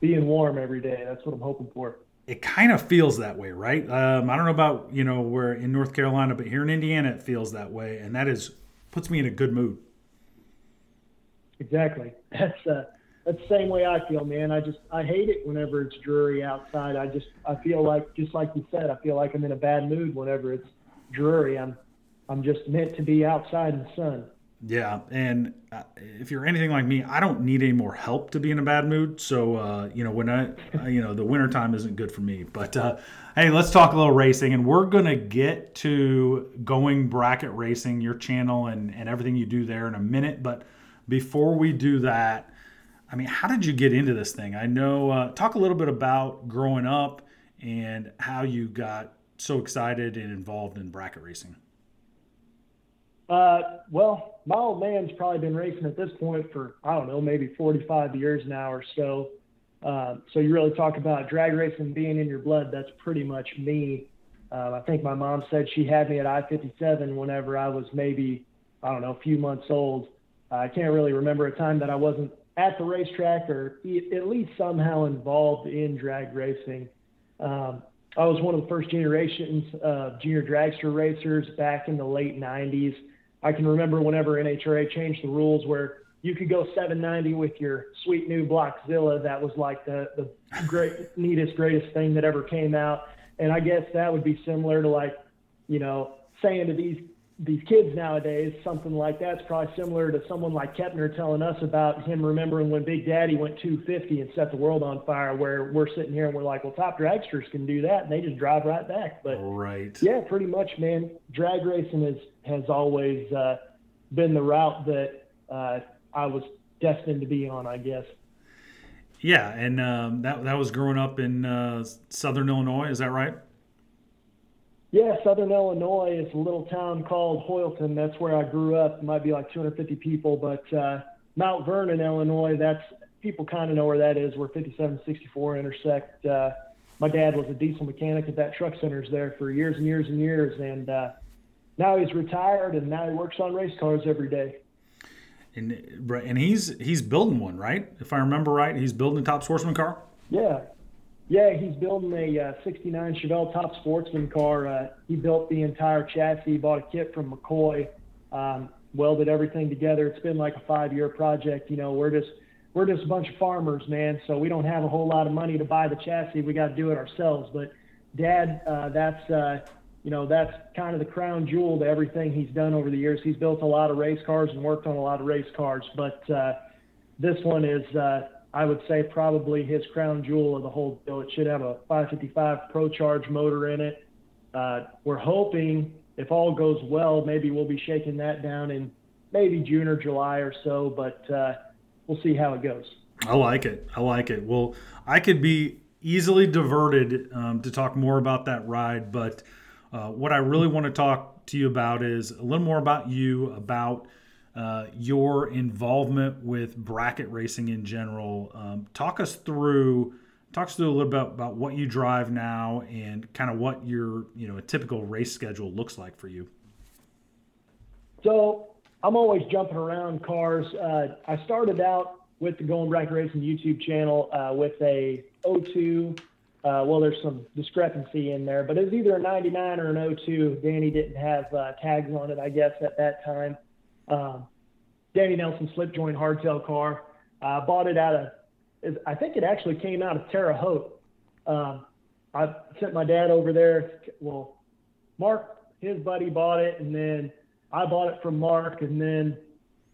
being warm every day. That's what I'm hoping for. It kind of feels that way, right? Um, I don't know about you know where in North Carolina, but here in Indiana, it feels that way, and that is puts me in a good mood. Exactly. That's uh, that's the same way I feel, man. I just I hate it whenever it's dreary outside. I just I feel like just like you said, I feel like I'm in a bad mood whenever it's dreary. I'm I'm just meant to be outside in the sun. Yeah, and uh, if you're anything like me, I don't need any more help to be in a bad mood. So uh, you know, when I, you know, the wintertime isn't good for me. But uh, hey, let's talk a little racing, and we're gonna get to going bracket racing, your channel, and and everything you do there in a minute. But before we do that, I mean, how did you get into this thing? I know. Uh, talk a little bit about growing up and how you got so excited and involved in bracket racing. Uh, well, my old man's probably been racing at this point for I don't know, maybe 45 years now or so. Uh, so you really talk about drag racing being in your blood. That's pretty much me. Uh, I think my mom said she had me at I-57 whenever I was maybe I don't know a few months old. I can't really remember a time that I wasn't at the racetrack or at least somehow involved in drag racing. Um, I was one of the first generations of junior dragster racers back in the late 90s. I can remember whenever NHRA changed the rules where you could go 790 with your sweet new Blockzilla. That was like the, the great, neatest, greatest thing that ever came out. And I guess that would be similar to like, you know, saying to these these kids nowadays, something like that's probably similar to someone like Kepner telling us about him remembering when Big Daddy went 250 and set the world on fire. Where we're sitting here and we're like, well, top dragsters can do that, and they just drive right back. But right, yeah, pretty much, man. Drag racing is has always uh, been the route that uh, I was destined to be on, I guess. Yeah, and um, that that was growing up in uh, Southern Illinois. Is that right? Yeah, Southern Illinois is a little town called Hoyleton. That's where I grew up. It might be like 250 people, but uh, Mount Vernon, Illinois, that's people kind of know where that is, where 57 64 intersect. Uh, my dad was a diesel mechanic at that truck centers there for years and years and years, and uh, now he's retired and now he works on race cars every day. And and he's he's building one, right? If I remember right, he's building a top sportsman car. Yeah, yeah, he's building a uh, 69 Chevelle Top Sportsman car. Uh, he built the entire chassis, bought a kit from McCoy, um, welded everything together. It's been like a five-year project. You know, we're just we're just a bunch of farmers, man. So we don't have a whole lot of money to buy the chassis. We got to do it ourselves. But Dad, uh, that's uh, you know that's kind of the crown jewel to everything he's done over the years. He's built a lot of race cars and worked on a lot of race cars, but uh, this one is. Uh, I would say probably his crown jewel of the whole deal. It should have a 555 Pro Charge motor in it. Uh, we're hoping, if all goes well, maybe we'll be shaking that down in maybe June or July or so, but uh, we'll see how it goes. I like it. I like it. Well, I could be easily diverted um, to talk more about that ride, but uh, what I really want to talk to you about is a little more about you, about uh, your involvement with bracket racing in general. Um, talk us through. Talk us through a little bit about what you drive now and kind of what your you know a typical race schedule looks like for you. So I'm always jumping around cars. Uh, I started out with the Going Bracket Racing YouTube channel uh, with a 02. Uh, well, there's some discrepancy in there, but it was either a 99 or an 02. Danny didn't have uh, tags on it, I guess, at that time. Um, Danny Nelson slip joint hardtail car. I bought it out of, I think it actually came out of Terre Haute. Um, I sent my dad over there. Well, Mark, his buddy bought it, and then I bought it from Mark. And then,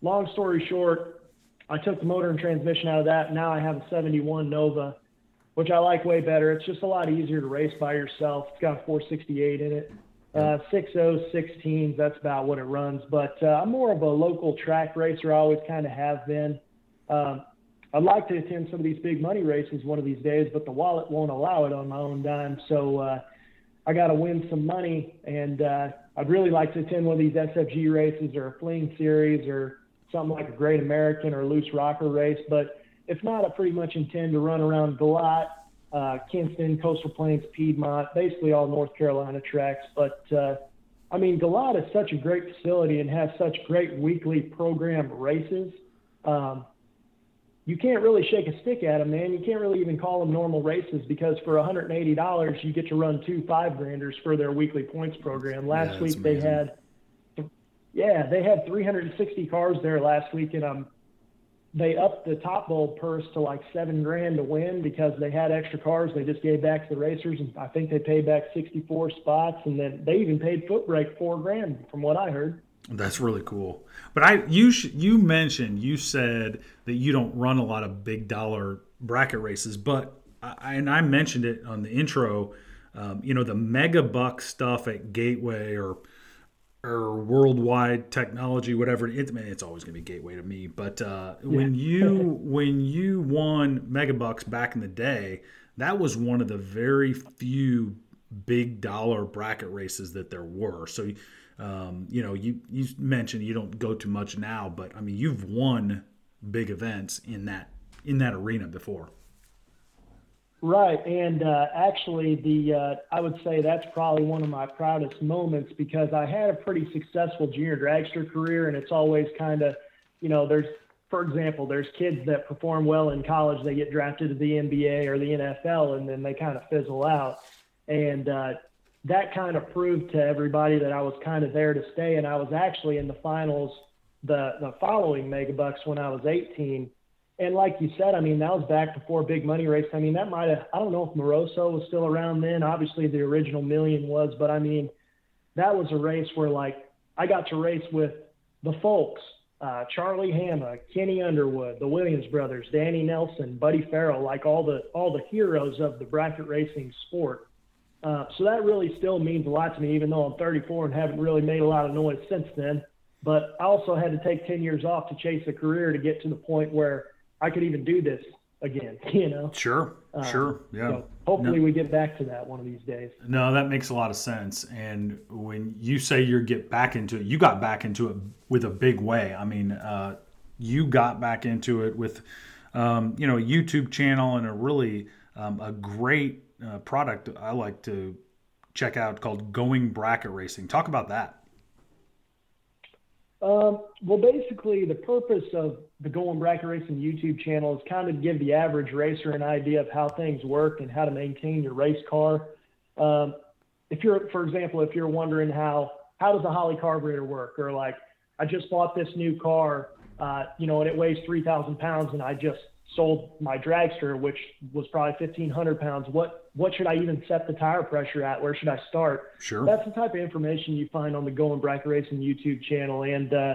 long story short, I took the motor and transmission out of that. Now I have a 71 Nova, which I like way better. It's just a lot easier to race by yourself. It's got a 468 in it. Uh, 6016s, that's about what it runs. But uh, I'm more of a local track racer. I always kind of have been. Um, I'd like to attend some of these big money races one of these days, but the wallet won't allow it on my own dime. So uh, I got to win some money, and uh, I'd really like to attend one of these SFG races or a fling series or something like a Great American or Loose Rocker race. But if not, I pretty much intend to run around Galot uh, Kinston, Coastal Plains, Piedmont, basically all North Carolina tracks. But uh, I mean, Galata is such a great facility and has such great weekly program races. Um, you can't really shake a stick at them, man. You can't really even call them normal races because for $180, you get to run two five granders for their weekly points program. Last Yeah, week that's they had, yeah, they had 360 cars there last week, and um, they upped the top bowl purse to like seven grand to win because they had extra cars. They just gave back to the racers, and I think they paid back 64 spots, and then they even paid foot brake four grand, from what I heard. That's really cool. But I you sh- you mentioned you said that you don't run a lot of big dollar bracket races, but I, and I mentioned it on the intro. Um, you know the mega buck stuff at Gateway or or worldwide technology, whatever. It, it's always going to be Gateway to me. But uh, when you when you won Megabucks back in the day, that was one of the very few big dollar bracket races that there were. So, um, you know, you you mentioned you don't go too much now, but I mean, you've won big events in that in that arena before. Right, and uh, actually, the uh, I would say that's probably one of my proudest moments because I had a pretty successful junior dragster career, and it's always kind of, you know, there's, for example, there's kids that perform well in college, they get drafted to the NBA or the NFL, and then they kind of fizzle out, and uh, that kind of proved to everybody that I was kind of there to stay, and I was actually in the finals the the following Megabucks when I was 18 and like you said, I mean, that was back before big money race. I mean, that might have, I don't know if Moroso was still around then. Obviously, the original million was, but I mean, that was a race where, like, I got to race with the folks uh, Charlie Hama, Kenny Underwood, the Williams brothers, Danny Nelson, Buddy Farrell, like all the all the heroes of the bracket racing sport. Uh, so that really still means a lot to me, even though I'm 34 and haven't really made a lot of noise since then. But I also had to take 10 years off to chase a career to get to the point where I could even do this again, you know? Sure, Uh, sure, yeah. So hopefully we get back to that one of these days. No, that makes a lot of sense. And when you say you get back into it, you got back into it with a big way. I mean, uh, you got back into it with, um, you know, a YouTube channel and a really um, a great uh, product I like to check out called Going Bracket Racing. Talk about that. Um, well, basically, the purpose of the Going Bracket Racing YouTube channel is kind of give the average racer an idea of how things work and how to maintain your race car. Um, if you're, for example, if you're wondering how how does a Holley carburetor work, or like I just bought this new car, uh, you know, and it weighs three thousand pounds, and I just sold my dragster, which was probably fifteen hundred pounds. What what should I even set the tire pressure at? Where should I start? Sure. That's the type of information you find on the Going Bracket Racing YouTube channel. And uh,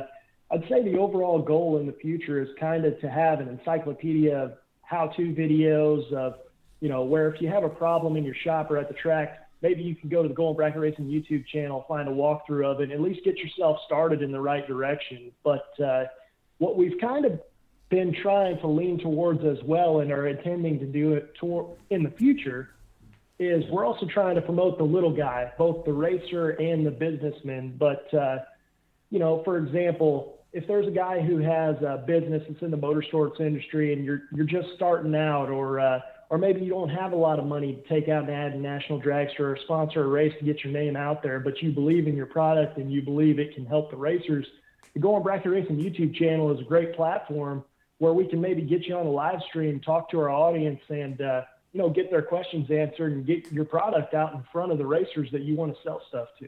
I'd say the overall goal in the future is kind of to have an encyclopedia of how-to videos of, you know, where if you have a problem in your shop or at the track, maybe you can go to the Going Bracket Racing YouTube channel, find a walkthrough of it, and at least get yourself started in the right direction. But uh, what we've kind of been trying to lean towards as well and are intending to do it to, in the future is we're also trying to promote the little guy, both the racer and the businessman. But, uh, you know, for example, if there's a guy who has a business that's in the motorsports industry and you're, you're just starting out or, uh, or maybe you don't have a lot of money to take out an ad in National Dragster or sponsor a race to get your name out there, but you believe in your product and you believe it can help the racers, the Going Bracket Racing YouTube channel is a great platform where we can maybe get you on a live stream, talk to our audience, and uh, you know get their questions answered and get your product out in front of the racers that you want to sell stuff to.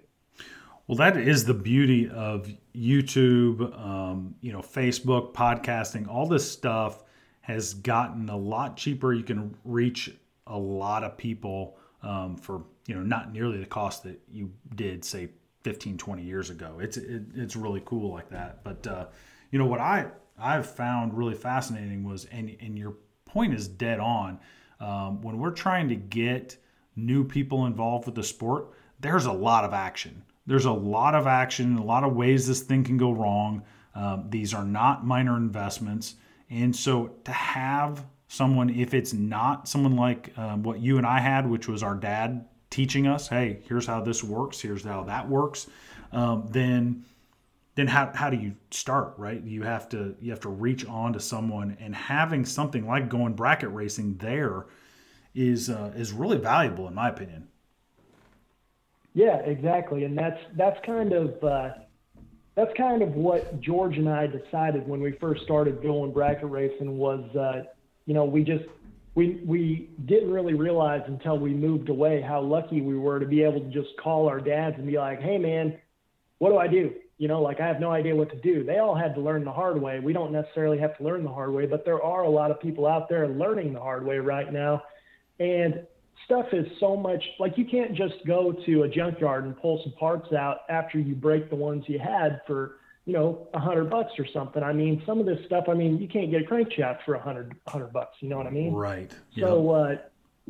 Well, that is the beauty of YouTube, um, you know, Facebook, podcasting, all this stuff has gotten a lot cheaper. You can reach a lot of people um, for you know not nearly the cost that you did say 15 20 years ago. It's it, it's really cool like that. But uh, you know what i i've found really fascinating was and and your point is dead on um, when we're trying to get new people involved with the sport there's a lot of action there's a lot of action a lot of ways this thing can go wrong. Um, these are not minor investments. And so to have someone, if it's not someone like um, what you and I had, which was our dad teaching us, hey, here's how this works, here's how that works, um, then then how, how do you start right? You have to you have to reach on to someone and having something like going bracket racing there is uh, is really valuable in my opinion yeah exactly and that's that's kind of uh, that's kind of what George and I decided when we first started going bracket racing was, uh, you know, we just we we didn't really realize until we moved away how lucky we were to be able to just call our dads and be like, "Hey, man, what do I do?" You know, like I have no idea what to do. They all had to learn the hard way. We don't necessarily have to learn the hard way, but there are a lot of people out there learning the hard way right now, and stuff is so much like you can't just go to a junkyard and pull some parts out after you break the ones you had for you know a hundred bucks or something. I mean, some of this stuff. I mean, you can't get a crankshaft for a hundred hundred bucks. You know what I mean? Right. So uh,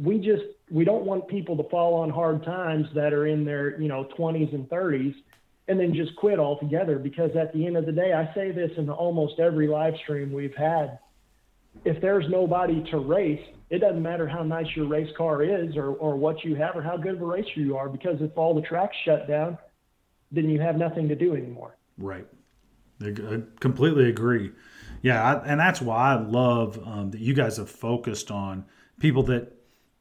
we just we don't want people to fall on hard times that are in their you know 20s and 30s and then just quit altogether because at the end of the day i say this in almost every live stream we've had if there's nobody to race it doesn't matter how nice your race car is or, or what you have or how good of a racer you are because if all the tracks shut down, then you have nothing to do anymore. Right. I completely agree. Yeah, I, and that's why I love um, that you guys have focused on people that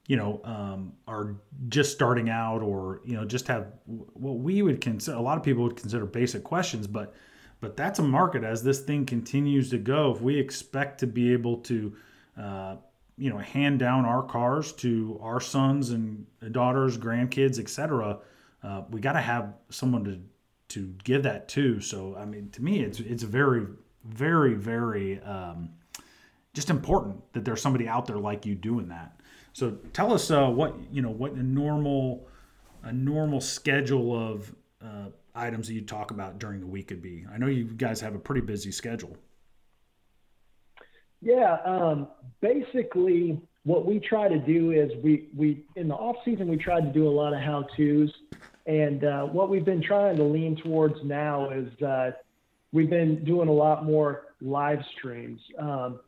you know um, are just starting out or you know just have what we would consider a lot of people would consider basic questions, but but that's a market as this thing continues to go. If we expect to be able to uh, you know hand down our cars to our sons and daughters grandkids etc uh, we got to have someone to to give that to so i mean to me it's it's very very very um, just important that there's somebody out there like you doing that so tell us uh, what you know what a normal a normal schedule of uh, items that you talk about during the week could be. I know you guys have a pretty busy schedule. Yeah, um, basically, what we try to do is we we in the off season we tried to do a lot of how tos, and uh, what we've been trying to lean towards now is uh, we've been doing a lot more live streams, um,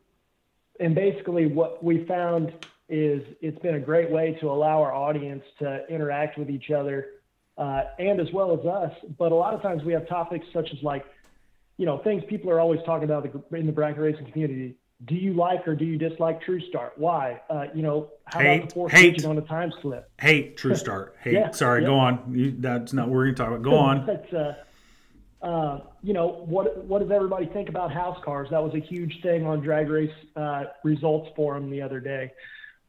and basically what we found is it's been a great way to allow our audience to interact with each other uh, and as well as us. But a lot of times we have topics such as like, you know, things people are always talking about in the bracket racing community do you like or do you dislike True Start? Why? Uh, you know, how hate, about the fourth hate, on a time slip? Hate True Start. Hate. yeah, Sorry, yeah. go on. You, that's not what we're going to talk about. Go on. but, uh, uh, you know, what what does everybody think about house cars? That was a huge thing on Drag Race uh, Results Forum the other day.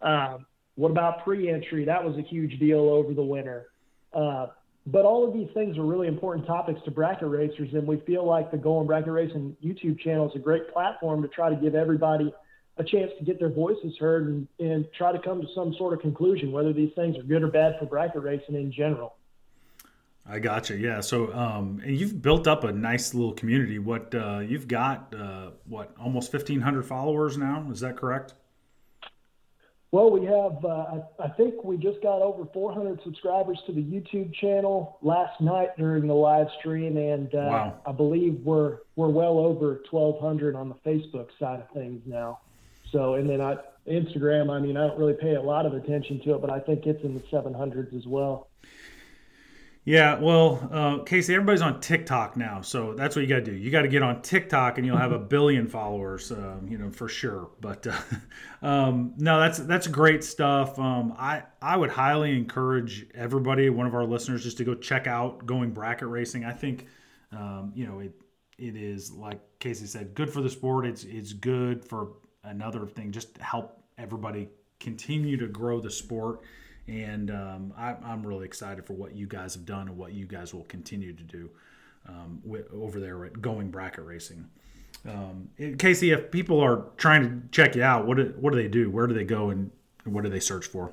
Um, what about pre-entry? That was a huge deal over the winter. Uh, but all of these things are really important topics to bracket racers, and we feel like the Going Bracket Racing YouTube channel is a great platform to try to give everybody a chance to get their voices heard and, and try to come to some sort of conclusion whether these things are good or bad for bracket racing in general. I got you. Yeah. So, um, and you've built up a nice little community. What uh, you've got, uh, what almost fifteen hundred followers now? Is that correct? Well, we have, uh, I, I think we just got over 400 subscribers to the YouTube channel last night during the live stream, and uh, wow. I believe we're we're well over 1,200 on the Facebook side of things now. So, and then I, Instagram, I mean, I don't really pay a lot of attention to it, but I think it's in the 700s as well. Yeah, well, uh, Casey, everybody's on TikTok now, so that's what you got to do. You got to get on TikTok, and you'll have a mm-hmm. billion followers, uh, you know, for sure. But uh, um, no, that's that's great stuff. Um, I I would highly encourage everybody, one of our listeners, just to go check out Going Bracket Racing. I think, um, you know, it it is like Casey said, good for the sport. It's it's good for another thing, just help everybody continue to grow the sport and um, I, am really excited for what you guys have done and what you guys will continue to do um, with, over there at Going Bracket Racing. Um, Casey, if people are trying to check you out, what do, what do they do? Where do they go and what do they search for?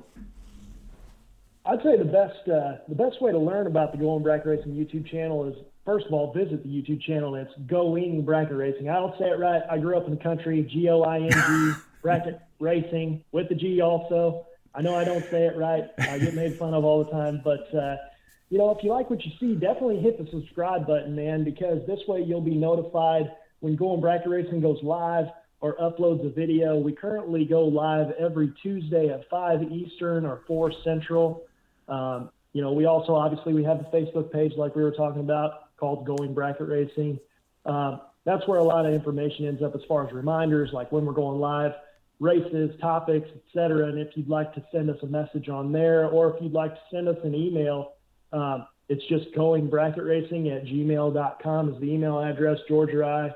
I'd say the best uh, the best way to learn about the Going Bracket Racing YouTube channel is first of all visit the YouTube channel. It's Going Bracket Racing. I don't say it right. I grew up in the country. G O I N G Bracket Racing with the G also. I know I don't say it right. I get made fun of all the time, but uh, you know, if you like what you see, definitely hit the subscribe button, man, because this way you'll be notified when Going Bracket Racing goes live or uploads a video. We currently go live every Tuesday at 5 Eastern or 4 Central. Um, you know, we also obviously we have the Facebook page like we were talking about called Going Bracket Racing. Um, that's where a lot of information ends up as far as reminders, like when we're going live races, topics, etc. And if you'd like to send us a message on there, or if you'd like to send us an email, um, it's just going bracket racing at gmail.com is the email address. George or I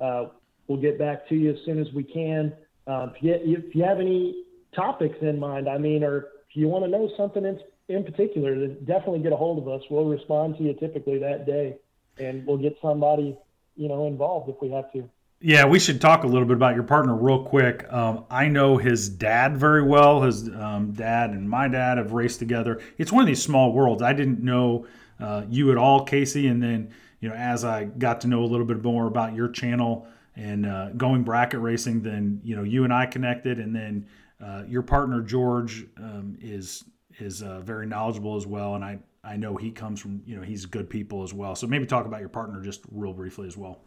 uh, will get back to you as soon as we can. Um, if, you, if you have any topics in mind, I mean, or if you want to know something in, in particular, then definitely get a hold of us. We'll respond to you typically that day, and we'll get somebody, you know, involved if we have to. Yeah, we should talk a little bit about your partner real quick. Um, I know his dad very well. His um, dad and my dad have raced together. It's one of these small worlds. I didn't know uh, you at all, Casey, and then you know as I got to know a little bit more about your channel and uh, going bracket racing, then you know you and I connected, and then uh, your partner George um, is is uh, very knowledgeable as well, and I I know he comes from you know he's good people as well. So maybe talk about your partner just real briefly as well.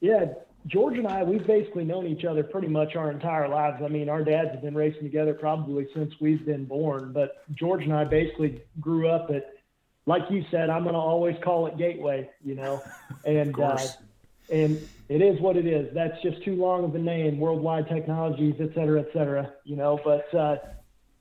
Yeah, George and I, we've basically known each other pretty much our entire lives. I mean, our dads have been racing together probably since we've been born. But George and I basically grew up at, like you said, I'm going to always call it Gateway, you know, and uh, and it is what it is. That's just too long of a name, Worldwide Technologies, et cetera, et cetera, you know. But uh,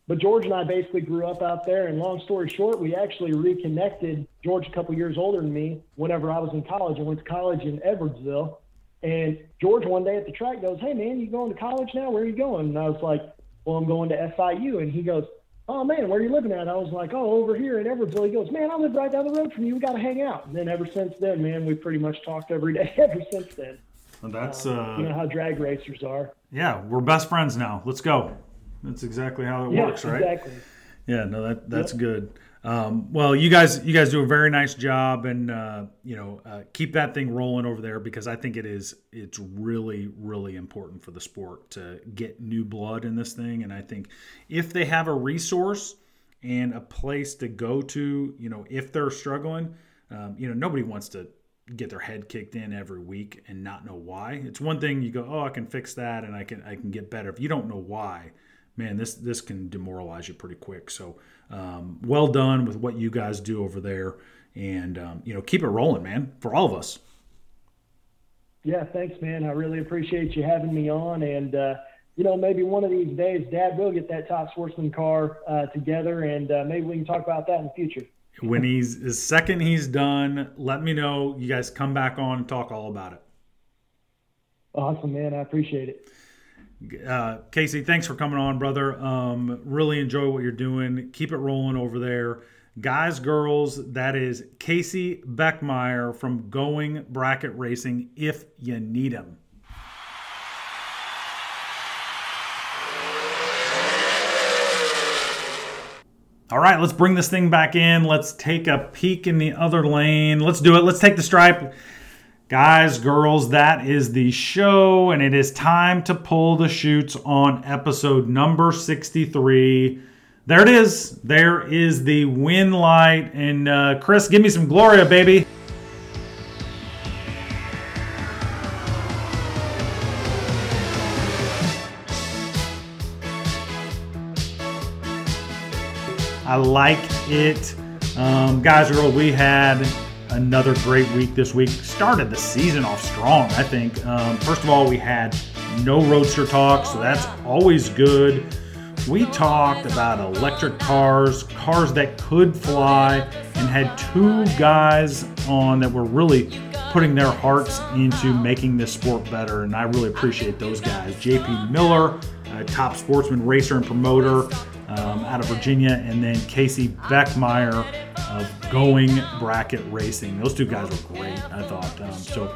but George and I basically grew up out there. And long story short, we actually reconnected. George, a couple years older than me, whenever I was in college. I went to college in Edwardsville and George one day at the track goes, "Hey man, you going to college now? Where are you going?" And I was like, "Well, I'm going to SIU." And he goes, "Oh man, where are you living at?" I was like, "Oh, over here in Edwardsville." He goes, "Man, I live right down the road from you. We got to hang out." And then ever since then, man, we pretty much talked every day ever since then. Well, that's uh, uh, you know how drag racers are. Yeah, we're best friends now. Let's go. That's exactly how it yeah, works, right? Exactly. Yeah, no, that that's yep. good. Um, well, you guys, you guys do a very nice job, and uh, you know, uh, keep that thing rolling over there because I think it is. It's really, really important for the sport to get new blood in this thing, and I think if they have a resource and a place to go to, you know, if they're struggling, um, you know, nobody wants to get their head kicked in every week and not know why. It's one thing you go, oh, I can fix that and I can I can get better. If you don't know why, man, this this can demoralize you pretty quick. So um, well done with what you guys do over there, and um, you know keep it rolling, man, for all of us. Yeah, thanks, man. I really appreciate you having me on, and uh, you know maybe one of these days, Dad will get that top sportsman car uh, together, and uh, maybe we can talk about that in the future. when he's the second he's done, let me know. You guys come back on and talk all about it. Awesome, man. I appreciate it. Uh, Casey, thanks for coming on, brother. Um, really enjoy what you're doing. Keep it rolling over there. Guys, girls, that is Casey Beckmeyer from Going Bracket Racing if you need him. All right, let's bring this thing back in. Let's take a peek in the other lane. Let's do it. Let's take the stripe. Guys, girls, that is the show, and it is time to pull the chutes on episode number 63. There it is. There is the win light. And uh, Chris, give me some Gloria, baby. I like it. Um, guys, girl, we had another great week this week. Started the season off strong, I think. Um, first of all, we had no roadster talk, so that's always good. We talked about electric cars, cars that could fly, and had two guys on that were really putting their hearts into making this sport better. And I really appreciate those guys. JP Miller, top sportsman, racer, and promoter um, out of Virginia, and then Casey Beckmeyer of Going Bracket Racing. Those two guys were great, I thought. Um, so,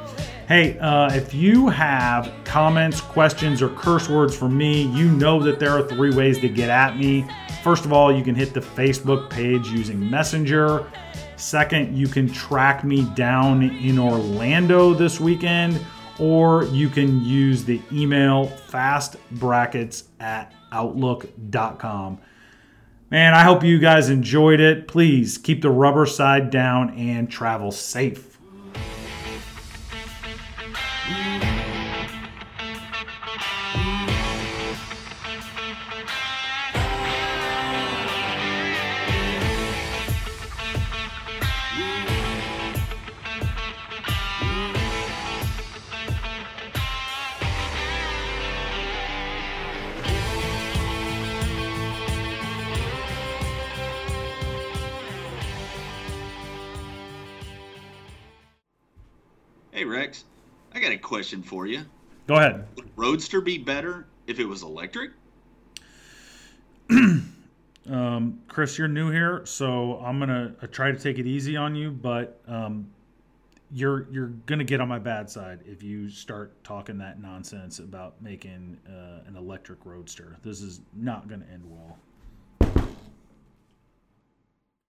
hey, uh, if you have comments, questions, or curse words for me, you know that there are three ways to get at me. First of all, you can hit the Facebook page using Messenger. Second, you can track me down in Orlando this weekend, or you can use the email fastbrackets at outlook.com. Man, I hope you guys enjoyed it. Please keep the rubber side down and travel safe. Question for you. Go ahead. Would Roadster be better if it was electric? Um, Chris, you're new here, so I'm gonna try to take it easy on you, but um, you're you're gonna get on my bad side if you start talking that nonsense about making uh, an electric roadster. This is not gonna end well.